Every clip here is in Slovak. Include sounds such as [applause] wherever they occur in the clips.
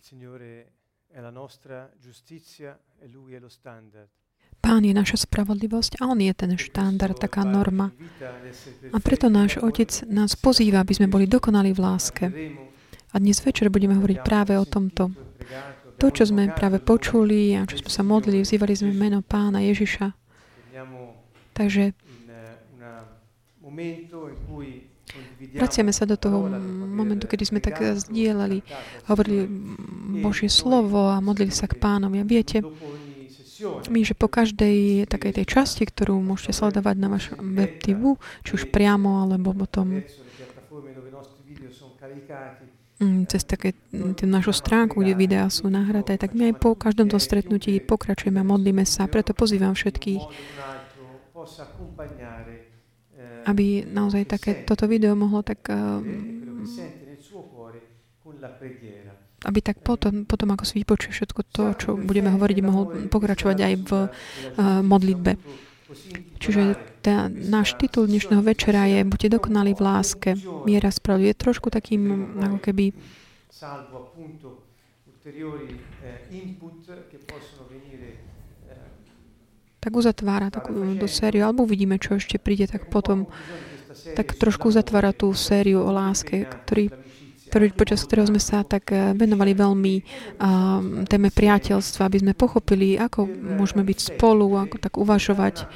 Il Signore è la nostra giustizia e Lui è lo standard. Pán je naša spravodlivosť a On je ten štandard, taká norma. A preto náš Otec nás pozýva, aby sme boli dokonali v láske. A dnes večer budeme hovoriť práve o tomto. To, čo sme práve počuli a čo sme sa modlili, vzývali sme meno Pána Ježiša. Takže Vraciame sa do toho momentu, kedy sme tak zdieľali, hovorili Božie slovo a modlili sa k pánovi. A viete, my, že po každej takej tej časti, ktorú môžete sledovať na vašom web TV, či už priamo, alebo potom mm, cez také tú našu stránku, kde videá sú nahraté, tak my aj po každom tom stretnutí pokračujeme a modlíme sa. Preto pozývam všetkých, aby naozaj také, toto video mohlo tak aby tak potom, potom ako si vypočuje všetko to, čo budeme hovoriť, mohol pokračovať aj v uh, modlitbe. Čiže tá, náš titul dnešného večera je Buďte dokonali v láske. Miera spravdu je trošku takým, ako keby tak uzatvára takú do sériu, alebo uvidíme, čo ešte príde, tak potom tak trošku uzatvára tú sériu o láske, ktorý ktorý, počas ktorého sme sa tak eh, venovali veľmi uh, téme priateľstva, aby sme pochopili, ako môžeme byť spolu, ako tak uvažovať,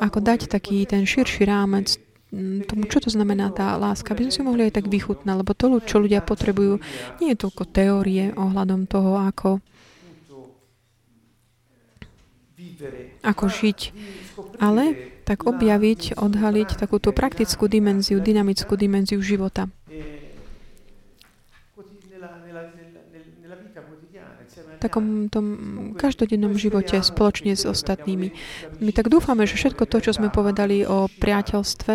ako dať taký ten širší rámec mm, tomu, čo to znamená tá láska, aby sme si mohli aj tak vychutnať, lebo to, čo ľudia potrebujú, nie je toľko teórie ohľadom toho, ako ako žiť, ale tak objaviť, odhaliť takúto praktickú dimenziu, dynamickú dimenziu života. takom tom každodennom živote spoločne s ostatnými. My tak dúfame, že všetko to, čo sme povedali o priateľstve,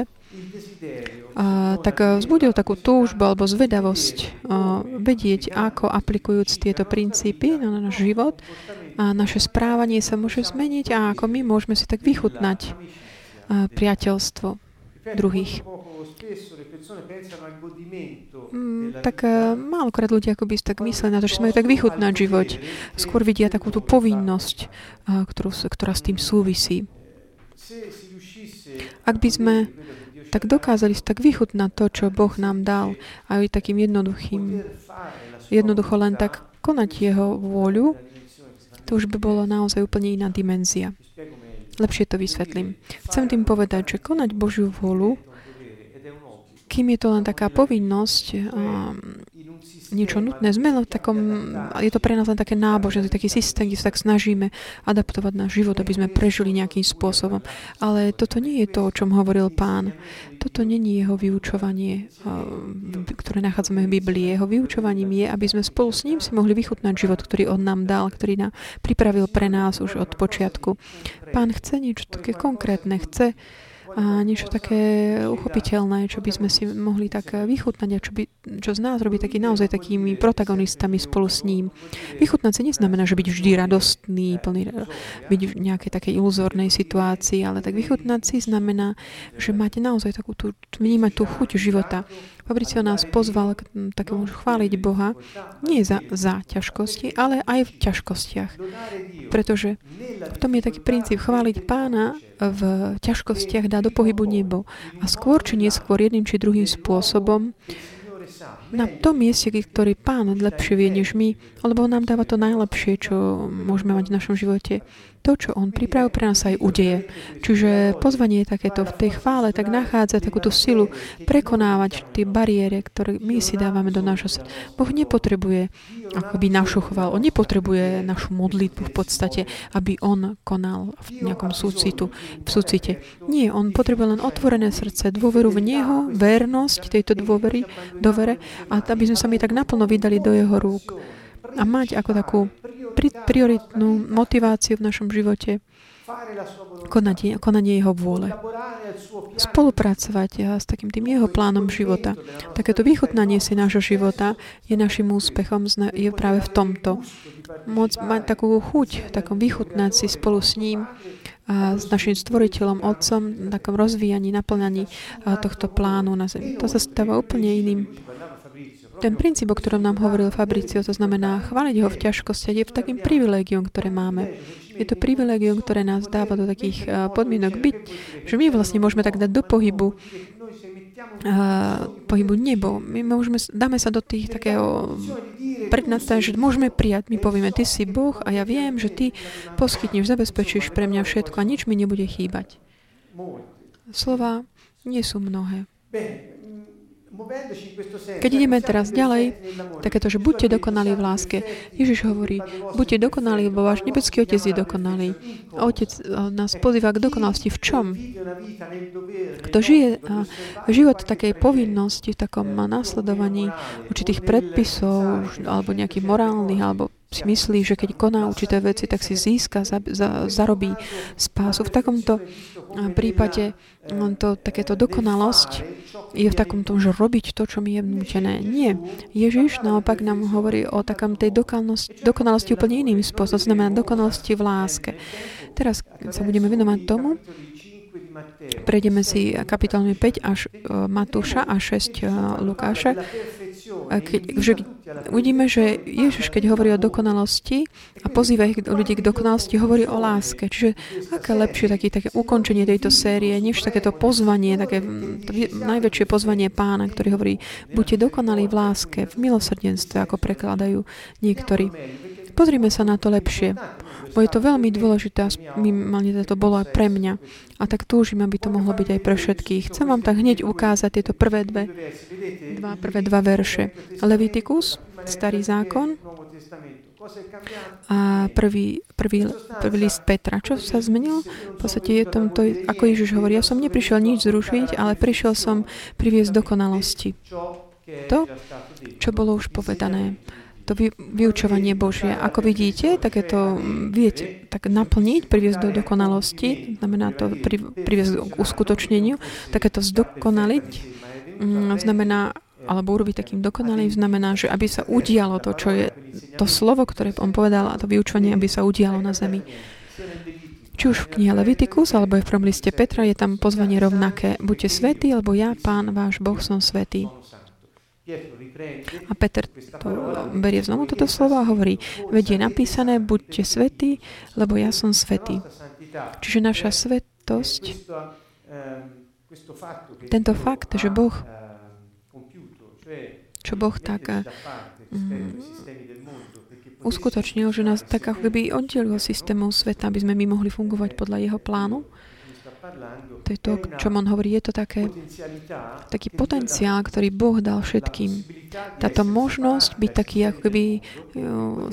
a, tak vzbudil takú túžbu alebo zvedavosť a, vedieť, ako aplikujúc tieto princípy na náš život a naše správanie sa môže zmeniť a ako my môžeme si tak vychutnať priateľstvo druhých. Mm, tak uh, málokrát ľudia akoby tak myslia na to, že majú tak vychutnať život. Skôr vidia takú tú povinnosť, uh, ktorú, ktorá s tým súvisí. Ak by sme tak dokázali tak vychutnať to, čo Boh nám dal, aj takým jednoduchým, jednoducho len tak konať Jeho vôľu, to už by bolo naozaj úplne iná dimenzia. Lepšie to vysvetlím. Chcem tým povedať, že konať Božiu vôľu kým je to len taká povinnosť, um, niečo nutné. Sme v takom, je to pre nás len také náboženstvo, taký systém, kde sa tak snažíme adaptovať náš život, aby sme prežili nejakým spôsobom. Ale toto nie je to, o čom hovoril pán. Toto není jeho vyučovanie, ktoré nachádzame v Biblii. Jeho vyučovaním je, aby sme spolu s ním si mohli vychutnať život, ktorý on nám dal, ktorý nám pripravil pre nás už od počiatku. Pán chce niečo také konkrétne, chce a niečo také uchopiteľné, čo by sme si mohli tak vychutnať a čo, by, čo z nás robí taký naozaj takými protagonistami spolu s ním. Vychutnať si neznamená, že byť vždy radostný, plný, byť v nejakej takej iluzórnej situácii, ale tak vychutnať si znamená, že máte naozaj takú tú, vnímať tú chuť života. Fabricio nás pozval k takému chváliť Boha nie za, za ťažkosti, ale aj v ťažkostiach. Pretože v tom je taký princíp chváliť pána v ťažkostiach dá do pohybu nebo. A skôr či neskôr jedným či druhým spôsobom na tom mieste, ktorý Pán lepšie vie než my, lebo nám dáva to najlepšie, čo môžeme mať v našom živote to, čo On pripravil pre nás aj udeje. Čiže pozvanie je takéto v tej chvále, tak nachádza takúto silu prekonávať tie bariéry, ktoré my si dávame do nášho srdca. Boh nepotrebuje akoby našu chválu, On nepotrebuje našu modlitbu v podstate, aby On konal v nejakom súcitu, v súcite. Nie, On potrebuje len otvorené srdce, dôveru v Neho, vernosť tejto dôvery, dovere a aby sme sa my tak naplno vydali do Jeho rúk a mať ako takú prioritnú motiváciu v našom živote konanie, konanie jeho vôle. Spolupracovať s takým tým jeho plánom života. Takéto vychutnanie si nášho života je našim úspechom, je práve v tomto. Môcť mať takú chuť, takom vychutnať si spolu s ním a s našim stvoriteľom, Otcom, takom rozvíjaní, naplňaní tohto plánu na zemi. To sa stáva úplne iným ten princíp, o ktorom nám hovoril Fabricio, to znamená chváliť ho v ťažkostiach, je v takým privilégium, ktoré máme. Je to privilégium, ktoré nás dáva do takých uh, podmienok byť, že my vlastne môžeme tak dať do pohybu uh, pohybu nebo. My môžeme, dáme sa do tých takého prednastav, že môžeme prijať. My povieme, ty si Boh a ja viem, že ty poskytneš, zabezpečíš pre mňa všetko a nič mi nebude chýbať. Slova nie sú mnohé. Keď ideme teraz ďalej, takéto, že buďte dokonalí v láske. Ježiš hovorí, buďte dokonalí, lebo váš nebeský Otec je dokonalý. A Otec eh, nás pozýva k dokonalosti v čom? Kto žije život takej povinnosti, v takom následovaní určitých predpisov, alebo nejakých morálnych, alebo si myslí, že keď koná určité veci, tak si získa, za, za, zarobí spásu. V takomto prípade to, takéto dokonalosť je v takom tom, že robiť to, čo mi je vnútené. Nie. Ježiš naopak nám hovorí o takom tej dokonalosti, dokonalosti úplne iným spôsobom, znamená dokonalosti v láske. Teraz sa budeme venovať tomu, Prejdeme si kapitolmi 5 až e, Matúša a 6 e, Lukáša. Keď, že uvidíme, že Ježiš, keď hovorí o dokonalosti a pozýva ich ľudí k dokonalosti, hovorí o láske. Čiže aké lepšie taký, také ukončenie tejto série, než takéto pozvanie, také najväčšie pozvanie pána, ktorý hovorí, buďte dokonalí v láske, v milosrdenstve, ako prekladajú niektorí. Pozrime sa na to lepšie. Bo je to veľmi dôležité minimálne to bolo aj pre mňa. A tak túžim, aby to mohlo byť aj pre všetkých. Chcem vám tak hneď ukázať tieto prvé dve, dva, prvé dva verše. Levitikus, starý zákon, a prvý, prvý, prvý list Petra. Čo sa zmenil? V podstate je tom to, ako Ježiš hovorí, ja som neprišiel nič zrušiť, ale prišiel som priviesť dokonalosti. To, čo bolo už povedané to vyučovanie Božie. Ako vidíte, tak je to viete tak naplniť, priviesť do dokonalosti, znamená to pri, priviesť k uskutočneniu, také to zdokonaliť, mm, znamená alebo urobiť takým dokonalým, znamená, že aby sa udialo to, čo je to slovo, ktoré on povedal a to vyučovanie, aby sa udialo na zemi. Či už v knihe Levitikus, alebo v prvom liste Petra je tam pozvanie rovnaké. Buďte svetí, lebo ja, Pán, váš Boh, som svetý. A Peter berie znovu toto slovo a hovorí, veď je napísané, buďte svetí, lebo ja som svetý. Čiže naša svetosť, tento fakt, že Boh, čo Boh tak mm, uskutočnil, že nás tak ako keby oddelil systémov sveta, aby sme my mohli fungovať podľa jeho plánu, to je to, čo on hovorí, je to také, taký potenciál, ktorý Boh dal všetkým. Táto možnosť byť taký ako keby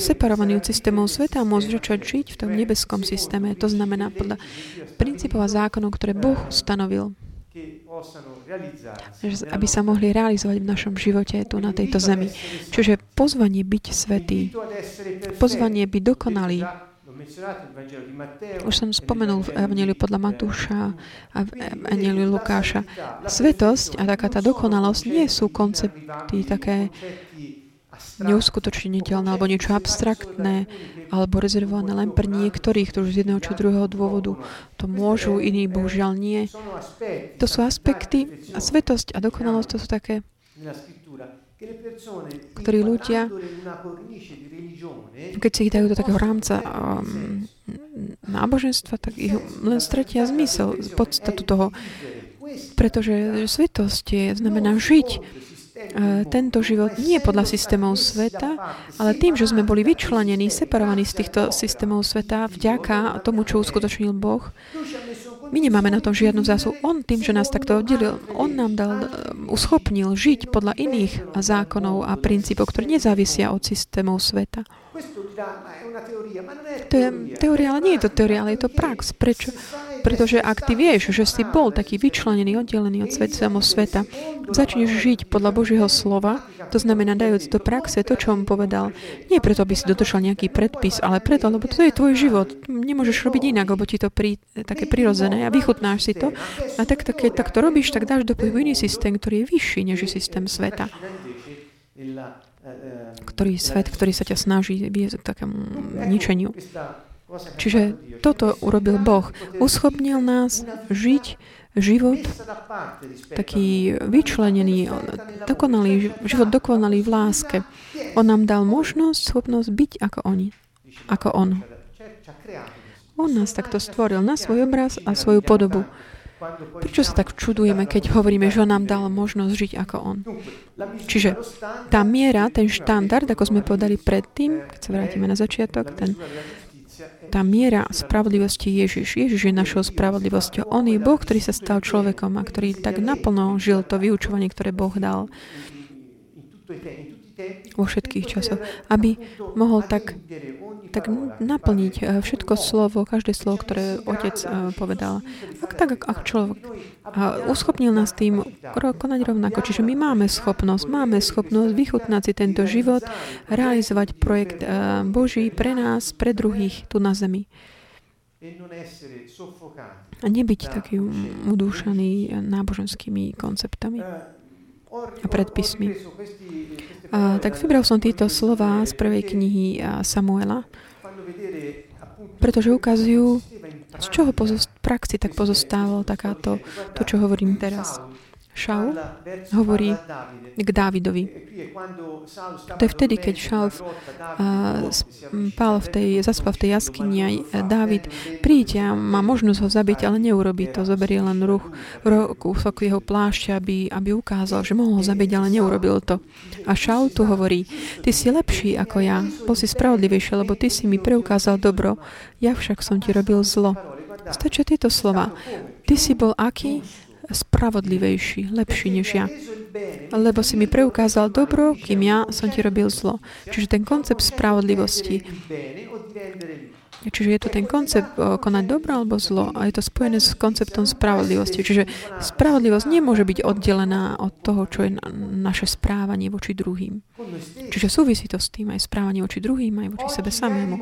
separovaný od systémov sveta a môcť začať žiť v tom nebeskom systéme. To znamená podľa princípov a zákonov, ktoré Boh stanovil aby sa mohli realizovať v našom živote tu na tejto zemi. Čiže pozvanie byť svetý, pozvanie byť dokonalý, už som spomenul v Evangeliu podľa Matúša a v Evangeliu Lukáša. Svetosť a taká tá dokonalosť nie sú koncepty také neuskutočniteľné alebo niečo abstraktné alebo rezervované len pre niektorých, ktorí z jedného či druhého dôvodu to môžu, iní bohužiaľ nie. To sú aspekty a svetosť a dokonalosť to sú také ktorí ľudia, keď si ich dajú do takého rámca um, náboženstva, tak ich len stratia zmysel, podstatu toho. Pretože svetosť je, znamená žiť uh, tento život nie podľa systémov sveta, ale tým, že sme boli vyčlenení, separovaní z týchto systémov sveta vďaka tomu, čo uskutočnil Boh, my nemáme na tom žiadnu zásluhu. On tým, že nás takto oddelil, on nám dal, eh, uschopnil žiť podľa iných zákonov a princípov, ktoré nezávisia od systémov sveta. To je teória, ale nie je to teória, ale je to prax. Prečo? Pretože ak ty vieš, že si bol taký vyčlenený, oddelený od sveta, sveta, začneš žiť podľa Božieho slova, to znamená dajúc do praxe to, čo on povedal. Nie preto, aby si dodržal nejaký predpis, ale preto, lebo to je tvoj život. Nemôžeš robiť inak, lebo ti to pri, také prirodzené a vychutnáš si to. A tak, tak, keď tak to robíš, tak dáš do iný systém, ktorý je vyšší než je systém sveta ktorý svet, ktorý sa ťa snaží viesť k takému ničeniu. Čiže toto urobil Boh. Uschopnil nás žiť život, taký vyčlenený, dokonalý, život dokonalý v láske. On nám dal možnosť, schopnosť byť ako oni, ako on. On nás takto stvoril na svoj obraz a svoju podobu. Prečo sa tak čudujeme, keď hovoríme, že on nám dal možnosť žiť ako on? Čiže tá miera, ten štandard, ako sme povedali predtým, keď sa vrátime na začiatok, ten, tá miera spravodlivosti Ježiš. Ježiš je našou spravodlivosťou. On je Boh, ktorý sa stal človekom a ktorý tak naplno žil to vyučovanie, ktoré Boh dal vo všetkých časoch, aby mohol tak, tak naplniť eh, všetko slovo, každé slovo, ktoré Otec eh, povedal. Ak tak, ak človek a uschopnil nás tým konať rovnako. Čiže my máme schopnosť, máme schopnosť vychutnať si tento život, realizovať projekt eh, Boží pre nás, pre druhých tu na zemi. A nebyť taký udúšaný náboženskými konceptami predpismi. A, tak vybral som tieto slova z prvej knihy Samuela, pretože ukazujú, z čoho pozost- praxi tak pozostávalo takáto, to, čo hovorím teraz. Šaul hovorí k Dávidovi. To je vtedy, keď Šaul spal v tej, zaspal v tej jaskyni a Dávid príde a má možnosť ho zabiť, ale neurobí to. Zoberie len ruch, kúsok jeho plášťa, aby, aby ukázal, že mohol ho zabiť, ale neurobil to. A Šaul tu hovorí, ty si lepší ako ja, bol si spravodlivejší, lebo ty si mi preukázal dobro, ja však som ti robil zlo. Stačia tieto slova. Ty si bol aký? Spravodlivejší, lepší než ja. Lebo si mi preukázal dobro, kým ja som ti robil zlo. Čiže ten koncept spravodlivosti. Čiže je to ten koncept konať dobro alebo zlo a je to spojené s konceptom spravodlivosti. Čiže spravodlivosť nemôže byť oddelená od toho, čo je naše správanie voči druhým. Čiže súvisí to s tým aj správanie voči druhým, aj voči sebe samému.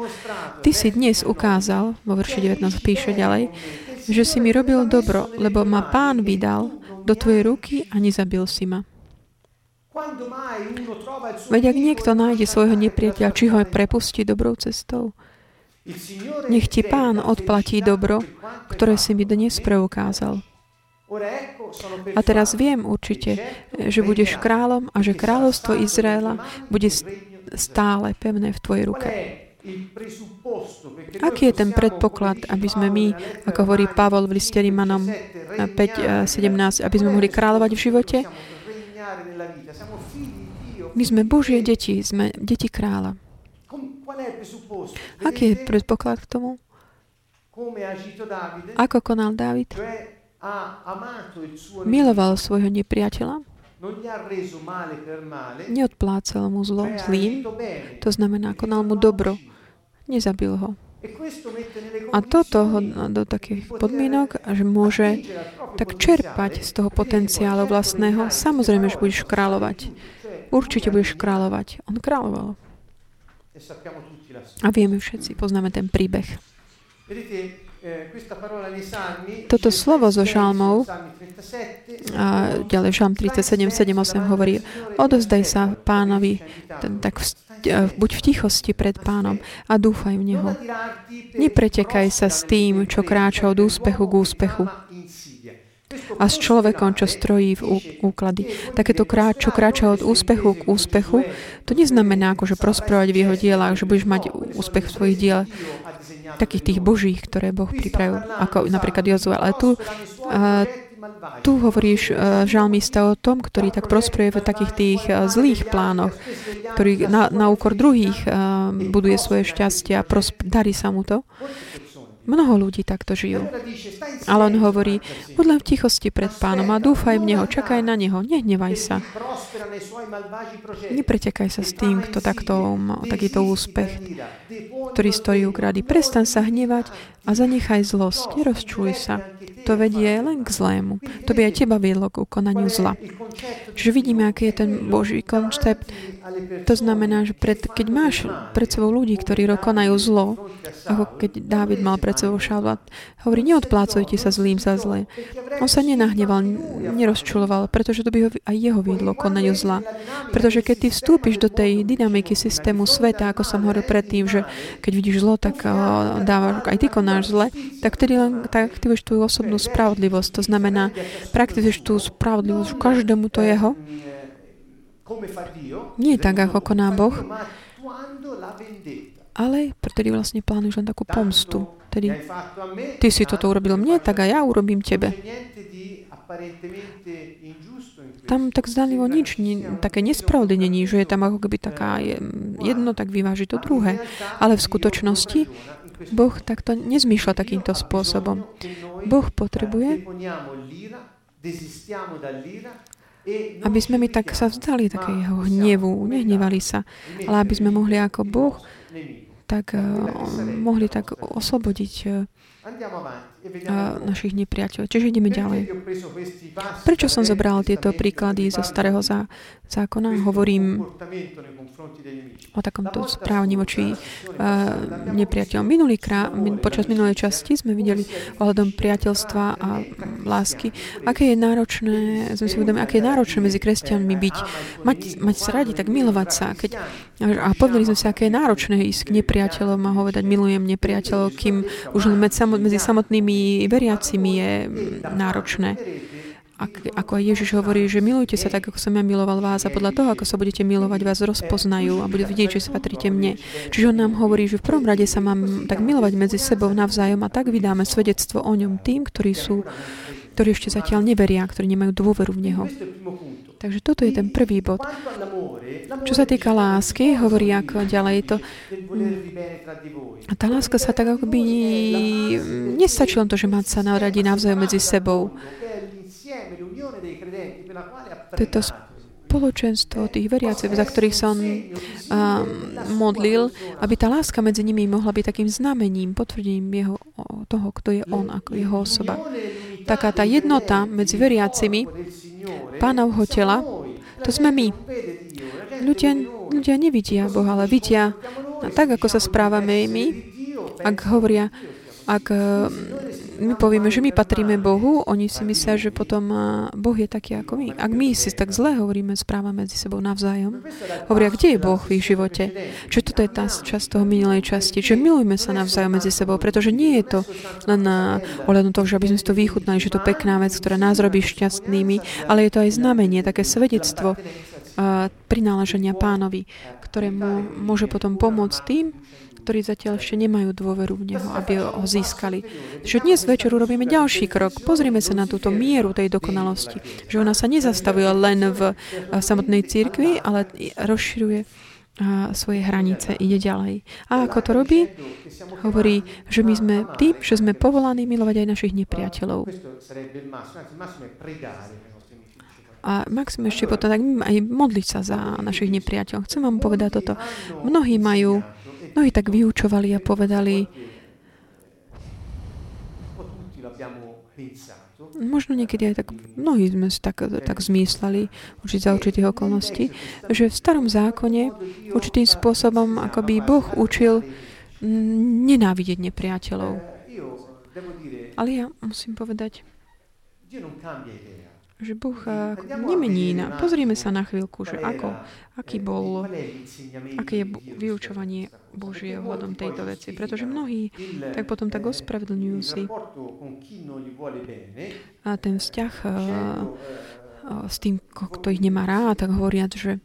Ty si dnes ukázal, vo verši 19 píše ďalej, že si mi robil dobro, lebo ma pán vydal do tvojej ruky a nezabil si ma. Veď ak niekto nájde svojho nepriateľa, či ho prepustí dobrou cestou, nech ti pán odplatí dobro, ktoré si mi dnes preukázal. A teraz viem určite, že budeš kráľom a že kráľovstvo Izraela bude stále pevné v tvojej ruke. Aký je ten predpoklad, aby sme my, ako hovorí Pavol v liste Rimanom 5.17, aby sme mohli kráľovať v živote? My sme Božie deti, sme deti kráľa. Aký je predpoklad k tomu? Ako konal Dávid? Miloval svojho nepriateľa, neodplácal mu zlo zlým, to znamená, konal mu dobro, nezabil ho. A toto ho do takých podmienok, že môže tak čerpať z toho potenciálu vlastného. Samozrejme, že budeš kráľovať. Určite budeš kráľovať. On kráľoval. A vieme všetci, poznáme ten príbeh. Toto slovo zo žalmov, a ďalej žalm 37, 7, 8 hovorí, odozdaj sa pánovi, tak buď v tichosti pred pánom a dúfaj v Neho. Nepretekaj sa s tým, čo kráča od úspechu k úspechu a s človekom, čo strojí v úklady. Takéto kráč, čo kráča od úspechu k úspechu, to neznamená akože prosperovať v jeho dielách, že budeš mať úspech v svojich dielach, takých tých božích, ktoré Boh pripravil, ako napríklad Jozue. Ale tu tu hovoríš uh, žalmista o tom, ktorý tak prosperuje v takých tých zlých plánoch, ktorý na, na úkor druhých uh, buduje svoje šťastie a prosp- darí sa mu to. Mnoho ľudí takto žijú. Ale on hovorí, buď len v tichosti pred pánom a dúfaj v Neho, čakaj na Neho, nehnevaj sa. Nepretekaj sa s tým, kto takto má takýto úspech, ktorý stojí u krády. Prestan sa hnevať a zanechaj zlosť, nerozčuj sa to vedie len k zlému. To by aj teba viedlo k ukonaniu zla. Čiže vidíme, aký je ten Boží koncept. To znamená, že pred, keď máš pred sebou ľudí, ktorí konajú zlo, ako keď Dávid mal pred sebou Šavla, hovorí, neodplácujte sa zlým za zlé. On sa nenahneval, nerozčuloval, pretože to by ho, aj jeho viedlo konaniu zla. Pretože keď ty vstúpiš do tej dynamiky systému sveta, ako som hovoril predtým, že keď vidíš zlo, tak dávaš, aj ty konáš zle, tak vtedy len tak aktivuješ tú osobnú spravodlivosť. To znamená, praktizuješ tú spravodlivosť každému to jeho. Nie tak, ako koná Boh, ale vtedy vlastne plánuješ len takú pomstu. Tedy, ty si toto urobil mne, tak aj ja urobím tebe. Tam tak zdanlivo nič, ni, také nespravdy není, že je tam ako keby taká jedno, tak vyváži to druhé. Ale v skutočnosti Boh takto nezmýšľa takýmto spôsobom. Boh potrebuje, aby sme my tak sa vzdali takého hnevu, nehnevali sa, ale aby sme mohli ako Boh tak uh, mohli tak oslobodiť uh, našich nepriateľov. Čiže ideme ďalej. Prečo som zobral tieto príklady zo starého zákona? Hovorím o takomto správne voči nepriateľom. Minulý min, počas minulej časti sme videli ohľadom priateľstva a lásky, aké je náročné, sme si uvedomili, aké je náročné medzi kresťanmi byť, mať, mať sa radi, tak milovať sa. Keď, a povedali sme si, aké je náročné ísť k nepriateľom a povedať, milujem nepriateľov, kým už medzi samotnými veriacimi je náročné ak, ako aj Ježiš hovorí, že milujte sa tak, ako som ja miloval vás a podľa toho, ako sa budete milovať, vás rozpoznajú a budú vidieť, že sa patríte mne. Čiže on nám hovorí, že v prvom rade sa mám tak milovať medzi sebou navzájom a tak vydáme svedectvo o ňom tým, ktorí sú ktorí ešte zatiaľ neveria, ktorí nemajú dôveru v Neho. Takže toto je ten prvý bod. Čo sa týka lásky, hovorí ako ďalej to... A tá láska sa tak akoby... Nestačí len to, že mať sa na radi navzájom medzi sebou. To je to spoločenstvo tých veriacich, za ktorých som um, modlil, aby tá láska medzi nimi mohla byť takým znamením, potvrdením jeho, toho, kto je on, ako jeho osoba. Taká tá jednota medzi veriacimi pánovho tela, to sme my. Ľudia, ľudia nevidia Boha, ale vidia tak, ako sa správame my, ak hovoria, ak my povieme, že my patríme Bohu, oni si myslia, že potom Boh je taký ako my. Ak my si tak zle hovoríme, správame medzi sebou navzájom, hovoria, kde je Boh v ich živote? Čo toto je tá časť toho minulej časti. Že milujme sa navzájom medzi sebou, pretože nie je to len na ohľadom toho, že aby sme si to vychutnali, že to pekná vec, ktorá nás robí šťastnými, ale je to aj znamenie, také svedectvo prináleženia pánovi, ktorému môže potom pomôcť tým, ktorí zatiaľ ešte nemajú dôveru v Neho, aby ho získali. Že dnes večer urobíme ďalší krok. Pozrieme sa na túto mieru tej dokonalosti. Že ona sa nezastavuje len v samotnej cirkvi, ale rozširuje svoje hranice, ide ďalej. A ako to robí? Hovorí, že my sme tým, že sme povolaní milovať aj našich nepriateľov. A maxim ešte potom tak aj modliť sa za našich nepriateľov. Chcem vám povedať toto. Mnohí majú Mnohí tak vyučovali a povedali, možno niekedy aj tak, mnohí sme si tak, tak zmysleli určite za určitých okolností, že v starom zákone určitým spôsobom akoby Boh učil nenávidieť nepriateľov. Ale ja musím povedať, že Boh nemení na... Pozrieme sa na chvíľku, že ako, aký bol, aké je vyučovanie Božie ohľadom tejto veci. Pretože mnohí tak potom tak ospravedlňujú si. a ten vzťah s tým, kto ich nemá rád, tak hovoriac, že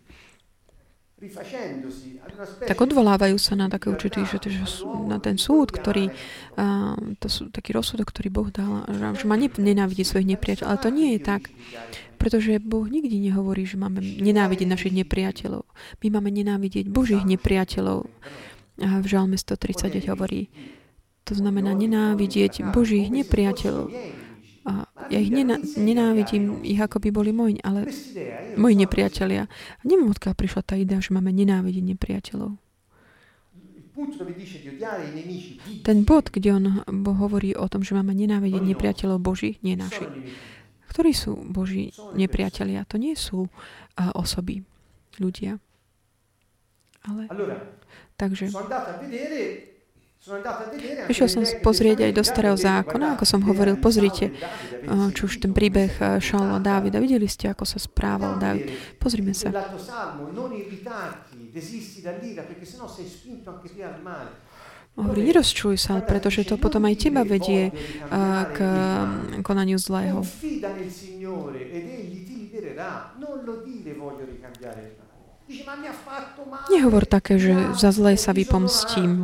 tak odvolávajú sa na také určitý, že, že na ten súd, ktorý, uh, to sú taký rozsudok, ktorý Boh dal, že, že má nenávidieť svojich nepriateľov. Ale to nie je tak, pretože Boh nikdy nehovorí, že máme nenávidieť našich nepriateľov. My máme nenávidieť Božích nepriateľov. A v Žalme 130 hovorí, to znamená nenávidieť Božích nepriateľov. A ja ich nená, nenávidím, ich ako by boli moji, ale moji nepriatelia. A neviem, odkiaľ prišla tá idea, že máme nenávidieť nepriateľov. Ten bod, kde on hovorí o tom, že máme nenávidieť nepriateľov Boží, nie našich. Ktorí sú Boží nepriatelia? To nie sú osoby, ľudia. Ale... Takže Išiel som pozrieť aj do starého zákona, ako som hovoril, pozrite, čo už ten príbeh Šaula Dávida. Videli ste, ako sa správal Dávid. Pozrime sa. Hovorí, nerozčuj sa, pretože to potom aj teba vedie k konaniu zlého. Nehovor také, že za zlé sa vypomstím.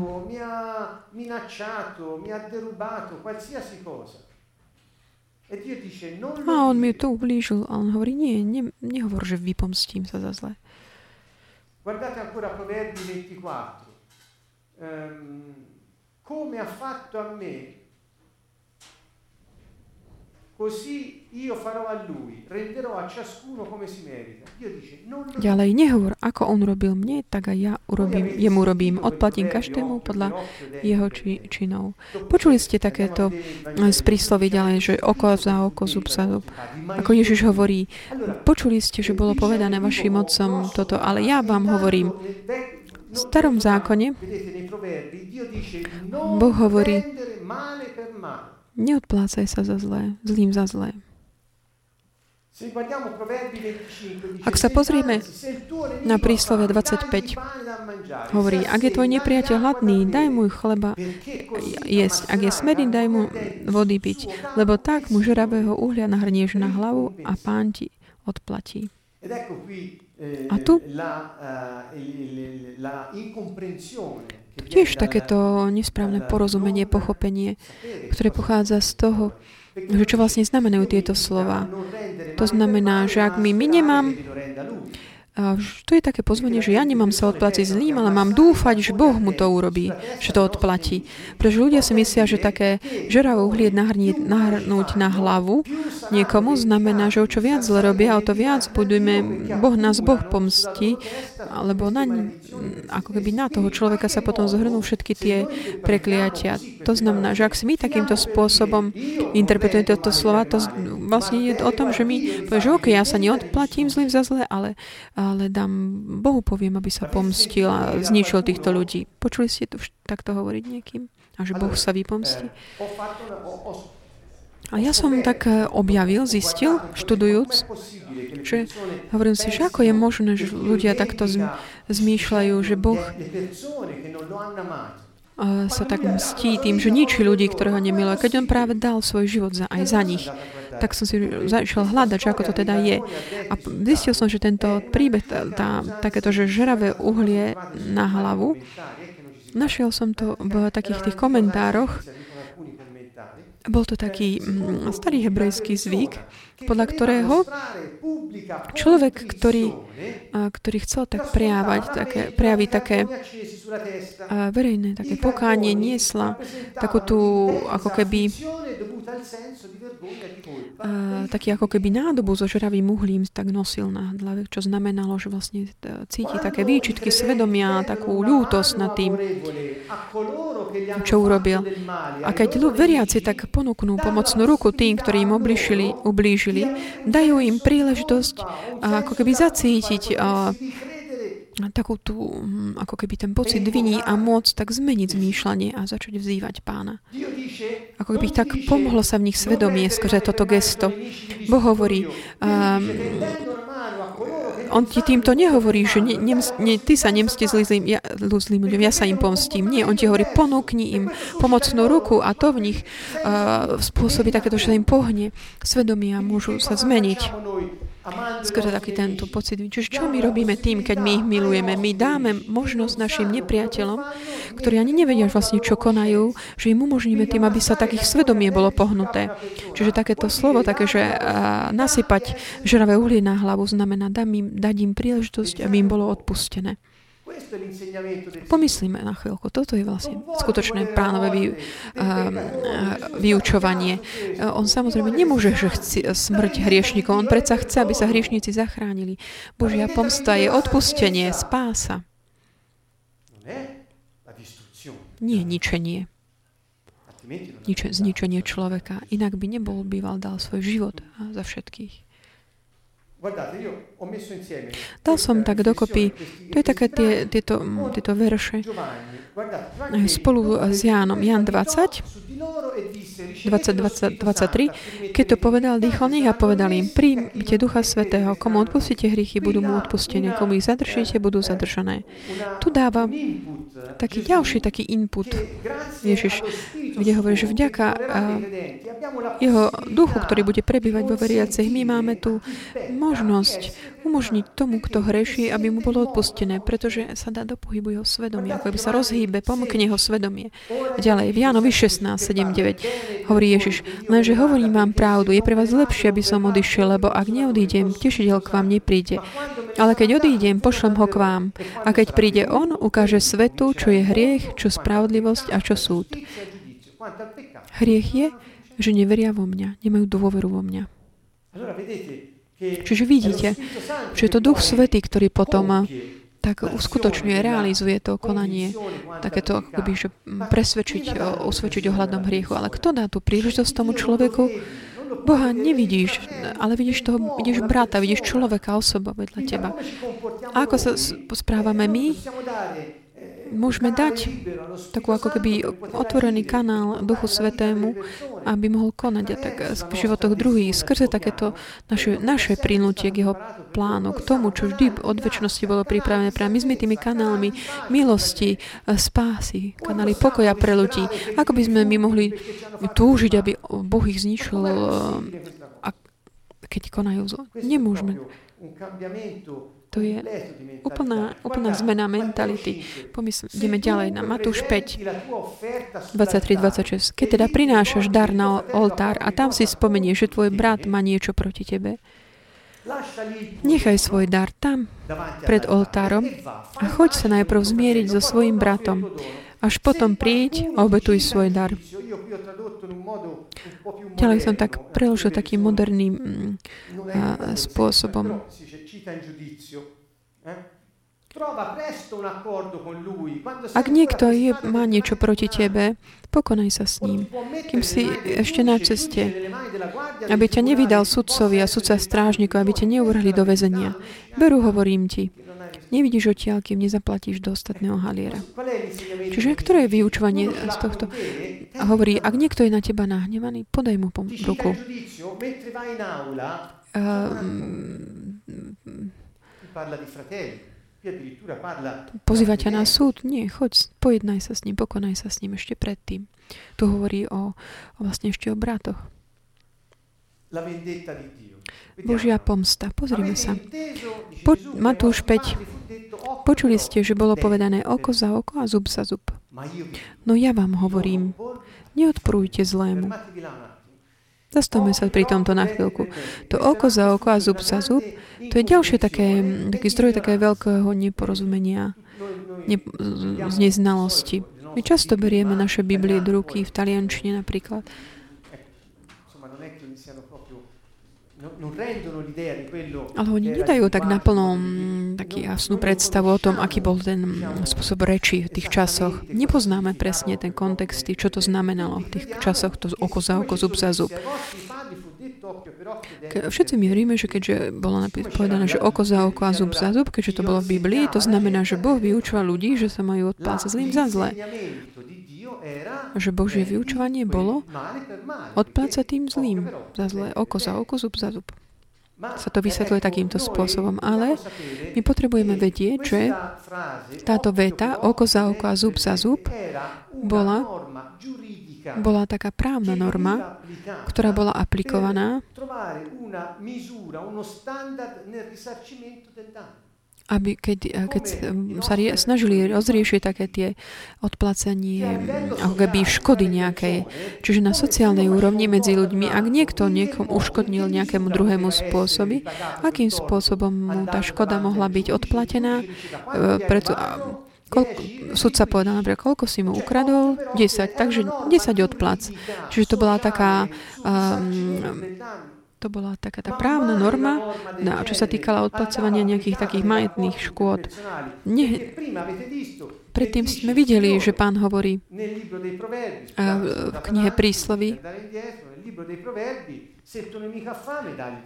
A on mi to ublížil. A on hovorí, nie, ne, nehovor, že vypomstím sa za zlé. Guardate ancora Proverbi 24. Um, come ha fatto a me Ďalej nehovor, ako on robil mne, tak aj ja urobím, jemu robím. Odplatím každému podľa jeho či, činov. Počuli ste takéto z príslovy ďalej, že oko za oko, zub za zub. Ako Ježiš hovorí, počuli ste, že bolo povedané vašim otcom toto, ale ja vám hovorím, v starom zákone Boh hovorí, Neodplácaj sa za zlé, zlým za zlé. Ak sa pozrieme na príslove 25, hovorí, ak je tvoj nepriateľ hladný, daj mu chleba jesť. Ak je smedný, daj mu vody piť, lebo tak mu žravého uhlia nahrnieš na hlavu a pán ti odplatí. A tu tiež takéto nesprávne porozumenie, pochopenie, ktoré pochádza z toho, že čo vlastne znamenajú tieto slova. To znamená, že ak my, nemám a to je také pozvanie, že ja nemám sa odplatiť zlým, ale mám dúfať, že Boh mu to urobí, že to odplatí. Pretože ľudia si myslia, že také žeravé uhlie nahrnúť na hlavu niekomu znamená, že o čo viac zle robia, o to viac budujeme, Boh nás Boh pomstí, alebo na, ako keby na toho človeka sa potom zhrnú všetky tie prekliatia. To znamená, že ak si my takýmto spôsobom interpretujeme toto slova, to vlastne je o tom, že my povieme, že OK, ja sa neodplatím zlým za zle, ale ale dám, Bohu poviem, aby sa pomstil a zničil týchto ľudí. Počuli ste to takto hovoriť niekým? A že Boh sa vypomstí? A ja som tak eh, objavil, zistil, študujúc, že hovorím si, že ako je možné, že ľudia takto zmýšľajú, že Boh sa tak mstí tým, že ničí ľudí, ktorého nemiluje, keď on práve dal svoj život za, aj za nich. Tak som si začal hľadať, ako to teda je. A zistil som, že tento príbeh, tá, takéto, že žeravé uhlie na hlavu, našiel som to v takých tých komentároch, bol to taký mm, starý hebrejský zvyk, podľa ktorého človek, ktorý, ktorý chcel tak prejavať, také, prejaviť také verejné také pokánie, niesla takú tú, ako keby taký ako keby nádobu so žravým uhlím tak nosil na hlave, čo znamenalo, že vlastne cíti také výčitky svedomia, takú ľútosť nad tým, čo urobil. A keď veriaci tak ponúknú pomocnú ruku tým, ktorí im oblížili, ublížili, dajú im príležitosť ako keby zacítiť takú tú, hm, ako keby ten pocit viní a moc tak zmeniť zmýšľanie a začať vzývať pána. Ako keby tak pomohlo sa v nich svedomie skrze toto gesto. Boh hovorí, um, on ti týmto nehovorí, že ne, ne, ne, ty sa nemsti zlým, ja, zlým ľuďom, ja sa im pomstím. Nie, on ti hovorí, ponúkni im pomocnú ruku a to v nich uh, spôsobí takéto, že im pohne svedomie a môžu sa zmeniť skrze taký tento pocit. Čiže čo my robíme tým, keď my ich milujeme? My dáme možnosť našim nepriateľom, ktorí ani nevedia vlastne, čo konajú, že im umožníme tým, aby sa takých svedomie bolo pohnuté. Čiže takéto slovo, také, že nasypať žravé uhlie na hlavu, znamená dať im, dať im príležitosť, aby im bolo odpustené. Pomyslíme na chvíľku. Toto je vlastne skutočné pánové vy, uh, vyučovanie. On samozrejme nemôže, že chci smrť hriešnikov. On predsa chce, aby sa hriešnici zachránili. Božia pomsta je odpustenie, spása. Nie ničenie. Niče, zničenie človeka. Inak by nebol býval dal svoj život za všetkých. Dal som tak dokopy, to je také tie, tieto, tieto verše spolu s Jánom. Jan 20, 20, 20, 23, keď to povedal, dýchol a povedal im, príjmite Ducha Svetého, komu odpustíte hriechy, budú mu odpustené, komu ich zadržíte, budú zadržané. Tu dáva taký ďalší taký input. Ježiš, kde hovorí, že vďaka jeho duchu, ktorý bude prebývať vo veriacich, my máme tu možnosť umožniť tomu, kto hreší, aby mu bolo odpustené, pretože sa dá do pohybu jeho svedomia, ako by sa rozhýbe, pomkne jeho svedomie. Ďalej, v Jánovi 16, 7, 9 hovorí Ježiš, lenže hovorím vám pravdu, je pre vás lepšie, aby som odišiel, lebo ak neodídem, tešiteľ k vám nepríde. Ale keď odídem, pošlem ho k vám. A keď príde on, ukáže svetu, čo je hriech, čo spravodlivosť a čo súd. Hriech je, že neveria vo mňa, nemajú dôveru vo mňa. Čiže vidíte, že je to Duch Svetý, ktorý potom tak uskutočňuje, realizuje to konanie, takéto akoby, že presvedčiť, usvedčiť ohľadom hriechu. Ale kto dá tú príležitosť tomu človeku? Boha nevidíš, ale vidíš toho, vidíš brata, vidíš človeka, osoba vedľa teba. A ako sa správame my? Môžeme dať takú ako keby otvorený kanál Duchu Svetému, aby mohol konať a tak v životoch druhých, skrze takéto naše, naše prinutie k jeho plánu, k tomu, čo vždy od väčšnosti bolo pripravené. Práve my sme tými kanálmi milosti, spásy, kanály pokoja pre ľudí. Ako by sme my mohli túžiť, aby Boh ich zničil, a keď konajú zlo? Nemôžeme. To je úplná, úplná zmena mentality. Pomysl, ideme ďalej na Matúš 5, 23-26. Keď teda prinášaš dar na oltár a tam si spomenieš, že tvoj brat má niečo proti tebe, nechaj svoj dar tam, pred oltárom a choď sa najprv zmieriť so svojim bratom. Až potom príď a obetuj svoj dar. Ďalej som tak preložil takým moderným mm, spôsobom. Eh? Ak niekto je, má niečo proti tebe, pokonaj sa s ním, kým si ešte na ceste, aby ťa nevydal sudcovi a sudca strážnikov, aby ťa neuvrhli do väzenia. Veru, hovorím ti, nevidíš odtiaľ, kým nezaplatíš do ostatného haliera. Čiže ktoré je vyučovanie z tohto? A hovorí, ak niekto je na teba nahnevaný, podaj mu ruku. Um, Pozýva ťa na súd? Nie, choď, pojednaj sa s ním, pokonaj sa s ním ešte predtým. Tu hovorí o, o vlastne ešte o bratoch. Božia pomsta. Pozrime sa. Po, Matúš 5. Počuli ste, že bolo povedané oko za oko a zub za zub. No ja vám hovorím, neodporujte zlému. Zastavme sa pri tomto na chvíľku. To oko za oko a zub za zub, to je ďalšie také, taký zdroj také veľkého neporozumenia, ne, z neznalosti. My často berieme naše Biblie do ruky, v taliančine napríklad. Ale oni nedajú tak naplno taký jasnú predstavu o tom, aký bol ten spôsob reči v tých časoch. Nepoznáme presne ten kontext, čo to znamenalo v tých časoch, to oko za oko, zub za zub. Všetci my veríme, že keďže bolo povedané, že oko za oko a zub za zub, keďže to bolo v Biblii, to znamená, že Boh vyučoval ľudí, že sa majú odplácať zlým za zlé že Božie vyučovanie bolo odplácať tým zlým za zlé, oko za oko, zub za zub. Sa to vysvetľuje takýmto spôsobom. Ale my potrebujeme vedieť, že táto veta, oko za oko a zub za zub, bola, bola taká právna norma, ktorá bola aplikovaná aby keď, eh, keď sa rie, snažili rozriešiť také tie odplacanie ako keby škody nejakej. Čiže na sociálnej úrovni medzi ľuďmi, ak niekto niekom uškodnil nejakému druhému spôsoby, akým spôsobom mu tá škoda mohla byť odplatená, eh, preto, Koľko, sudca povedal napríklad, koľko si mu ukradol? 10, takže 10 odplac. Čiže to bola taká um, to bola taká tá právna norma, na, čo sa týkala odplacovania nejakých takých majetných škôd. Ne, predtým sme videli, že pán hovorí v knihe príslovy,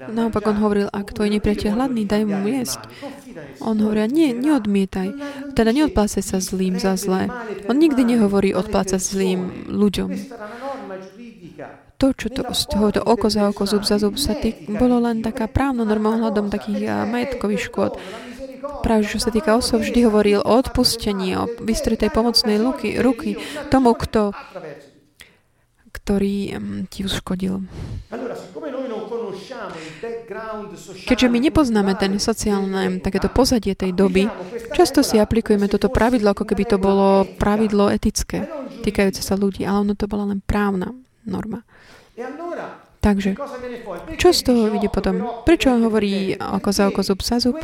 Naopak on hovoril, ak tvoj nepriateľ hladný, daj mu jesť. On hovorí, nie, neodmietaj. Teda neodplácaj sa zlým za zlé. On nikdy nehovorí odplácať zlým ľuďom. To, čo to, z tohoto oko za oko, zub za zub sa tý, bolo len taká právna norma ohľadom takých majetkových škôd. Práve, čo sa týka osob, vždy hovoril o odpustení, o vystretej pomocnej ruky, ruky tomu, kto ktorý ti uškodil. Keďže my nepoznáme ten sociálne, takéto pozadie tej doby, často si aplikujeme toto pravidlo, ako keby to bolo pravidlo etické, týkajúce sa ľudí, ale ono to bola len právna norma. Takže, čo z toho vidie potom? Prečo on hovorí oko za oko, zub za zub?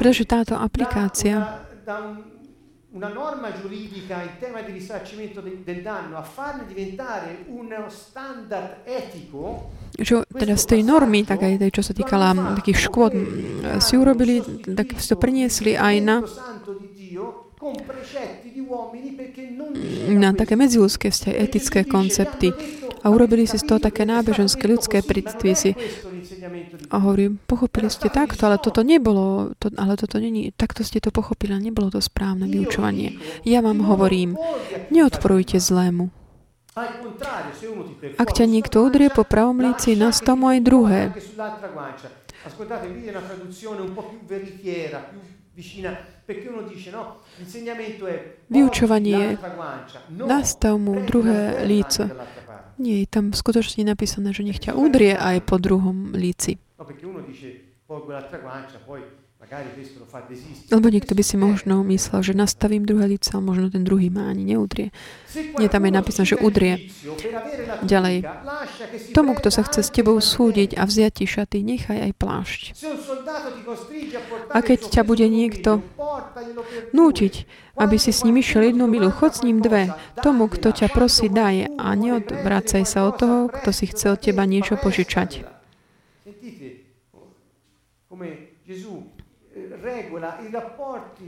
Pretože táto aplikácia una norma giuridica in tema di risarcimento de, del danno a farne diventare uno standard etico čo, teda z tej normy, tak aj tej, čo sa týkala takých škôd, si urobili, tak si to priniesli aj na na také medziludské vzťahy, etické koncepty a urobili si z toho také nábeženské ľudské predpisy. A hovorí, pochopili ste takto, ale toto nebolo, to, ale toto není, takto ste to pochopili, ale nebolo to správne vyučovanie. Ja vám hovorím, neodporujte zlému. Ak ťa niekto udrie po pravom líci, mu aj druhé. Vyučovanie je nastav mu druhé líco. Nie, je tam skutočne napísané, že nech ťa udrie aj po druhom líci. Lebo niekto by si možno myslel, že nastavím druhé lice, ale možno ten druhý ma ani neudrie. Nie, tam je napísané, že udrie. Ďalej. Tomu, kto sa chce s tebou súdiť a vziať ti šaty, nechaj aj plášť. A keď ťa bude niekto nútiť, aby si s ním išiel jednu milu, chod s ním dve. Tomu, kto ťa prosí, daj a neodvracaj sa od toho, kto si chce od teba niečo požičať.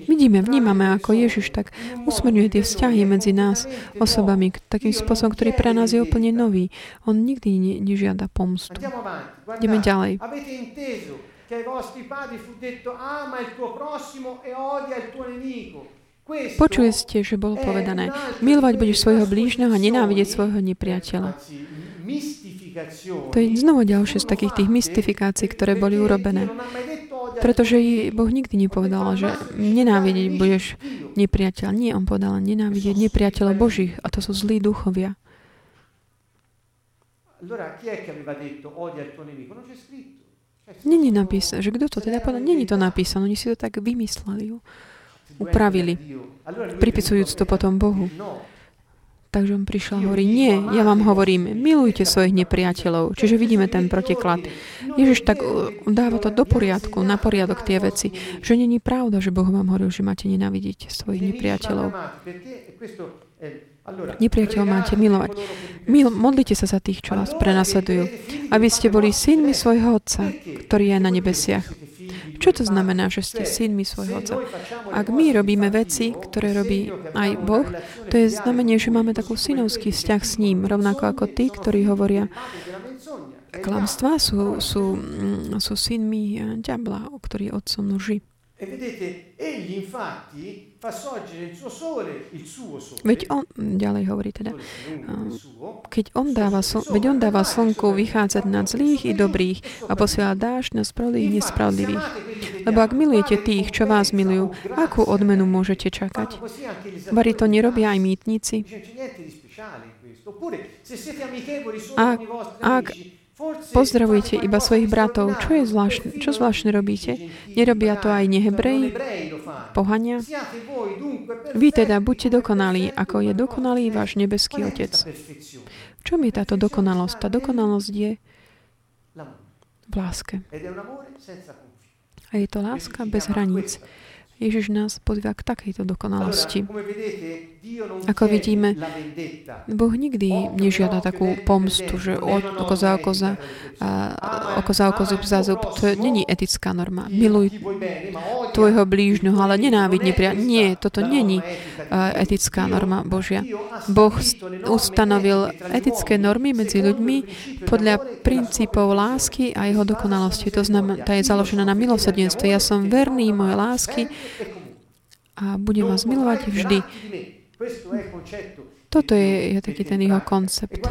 Vidíme, vnímame, ako Ježiš tak usmerňuje tie vzťahy medzi nás, osobami, takým spôsobom, ktorý pre nás je úplne nový. On nikdy ne, nežiada pomstu. Ideme ďalej. Počuli ste, že bolo povedané, milovať budeš svojho blížneho a nenávidieť svojho nepriateľa. To je znovu ďalšie z takých tých mystifikácií, ktoré boli urobené. Pretože Boh nikdy nepovedal, že nenávidieť budeš nepriateľ. Nie, on povedal nenávidieť nepriateľa Božích a to sú zlí duchovia. Není napísané, že kto to teda povedal? Není to napísané, oni si to tak vymysleli, upravili, pripisujúc to potom Bohu. Takže on prišiel a hovorí, nie, ja vám hovorím, milujte svojich nepriateľov. Čiže vidíme ten protiklad. Ježiš tak uh, dáva to do poriadku, na poriadok tie veci, že není pravda, že Boh vám hovoril, že máte nenávidieť svojich nepriateľov. Nepriateľov máte milovať. Mil, modlite sa za tých, čo vás prenasledujú, aby ste boli synmi svojho Otca, ktorý je na nebesiach. Čo to znamená, že ste synmi svojho Otca? Ak my robíme veci, ktoré robí aj Boh, to je znamenie, že máme takú synovský vzťah s ním, rovnako ako tí, ktorí hovoria klamstva, sú, sú, mm, sú synmi ďabla, ktorý je otcom lži. E vedete, egli infatti Veď on, ďalej hovorí teda, keď on dáva, sln, veď on dáva slnku vychádzať nad zlých i dobrých a posiela dážď na spravodlivých i nespravodlivých. Lebo ak milujete tých, čo vás milujú, akú odmenu môžete čakať? Vary to nerobia aj mýtnici? Ak, ak Pozdravujte iba svojich bratov. Čo je zvláštne? Čo zvláštne robíte? Nerobia to aj nehebreji? Pohania? Vy teda buďte dokonalí, ako je dokonalý váš nebeský Otec. V čom je táto dokonalosť? Tá dokonalosť je v láske. A je to láska bez hraníc. Ježiš nás pozýva k takejto dokonalosti. Ako vidíme, Boh nikdy nežiada takú pomstu, že oko za oko za, oko za oko, zub za zub. To není etická norma. Miluj tvojho blížneho, ale nenávidne nepria... Nie, toto není etická norma Božia. Boh ustanovil etické normy medzi ľuďmi podľa princípov lásky a jeho dokonalosti. To znamená, tá je založená na milosrdenstve. Ja som verný mojej lásky a budem vás milovať vždy. Toto je, je taký ten jeho koncept.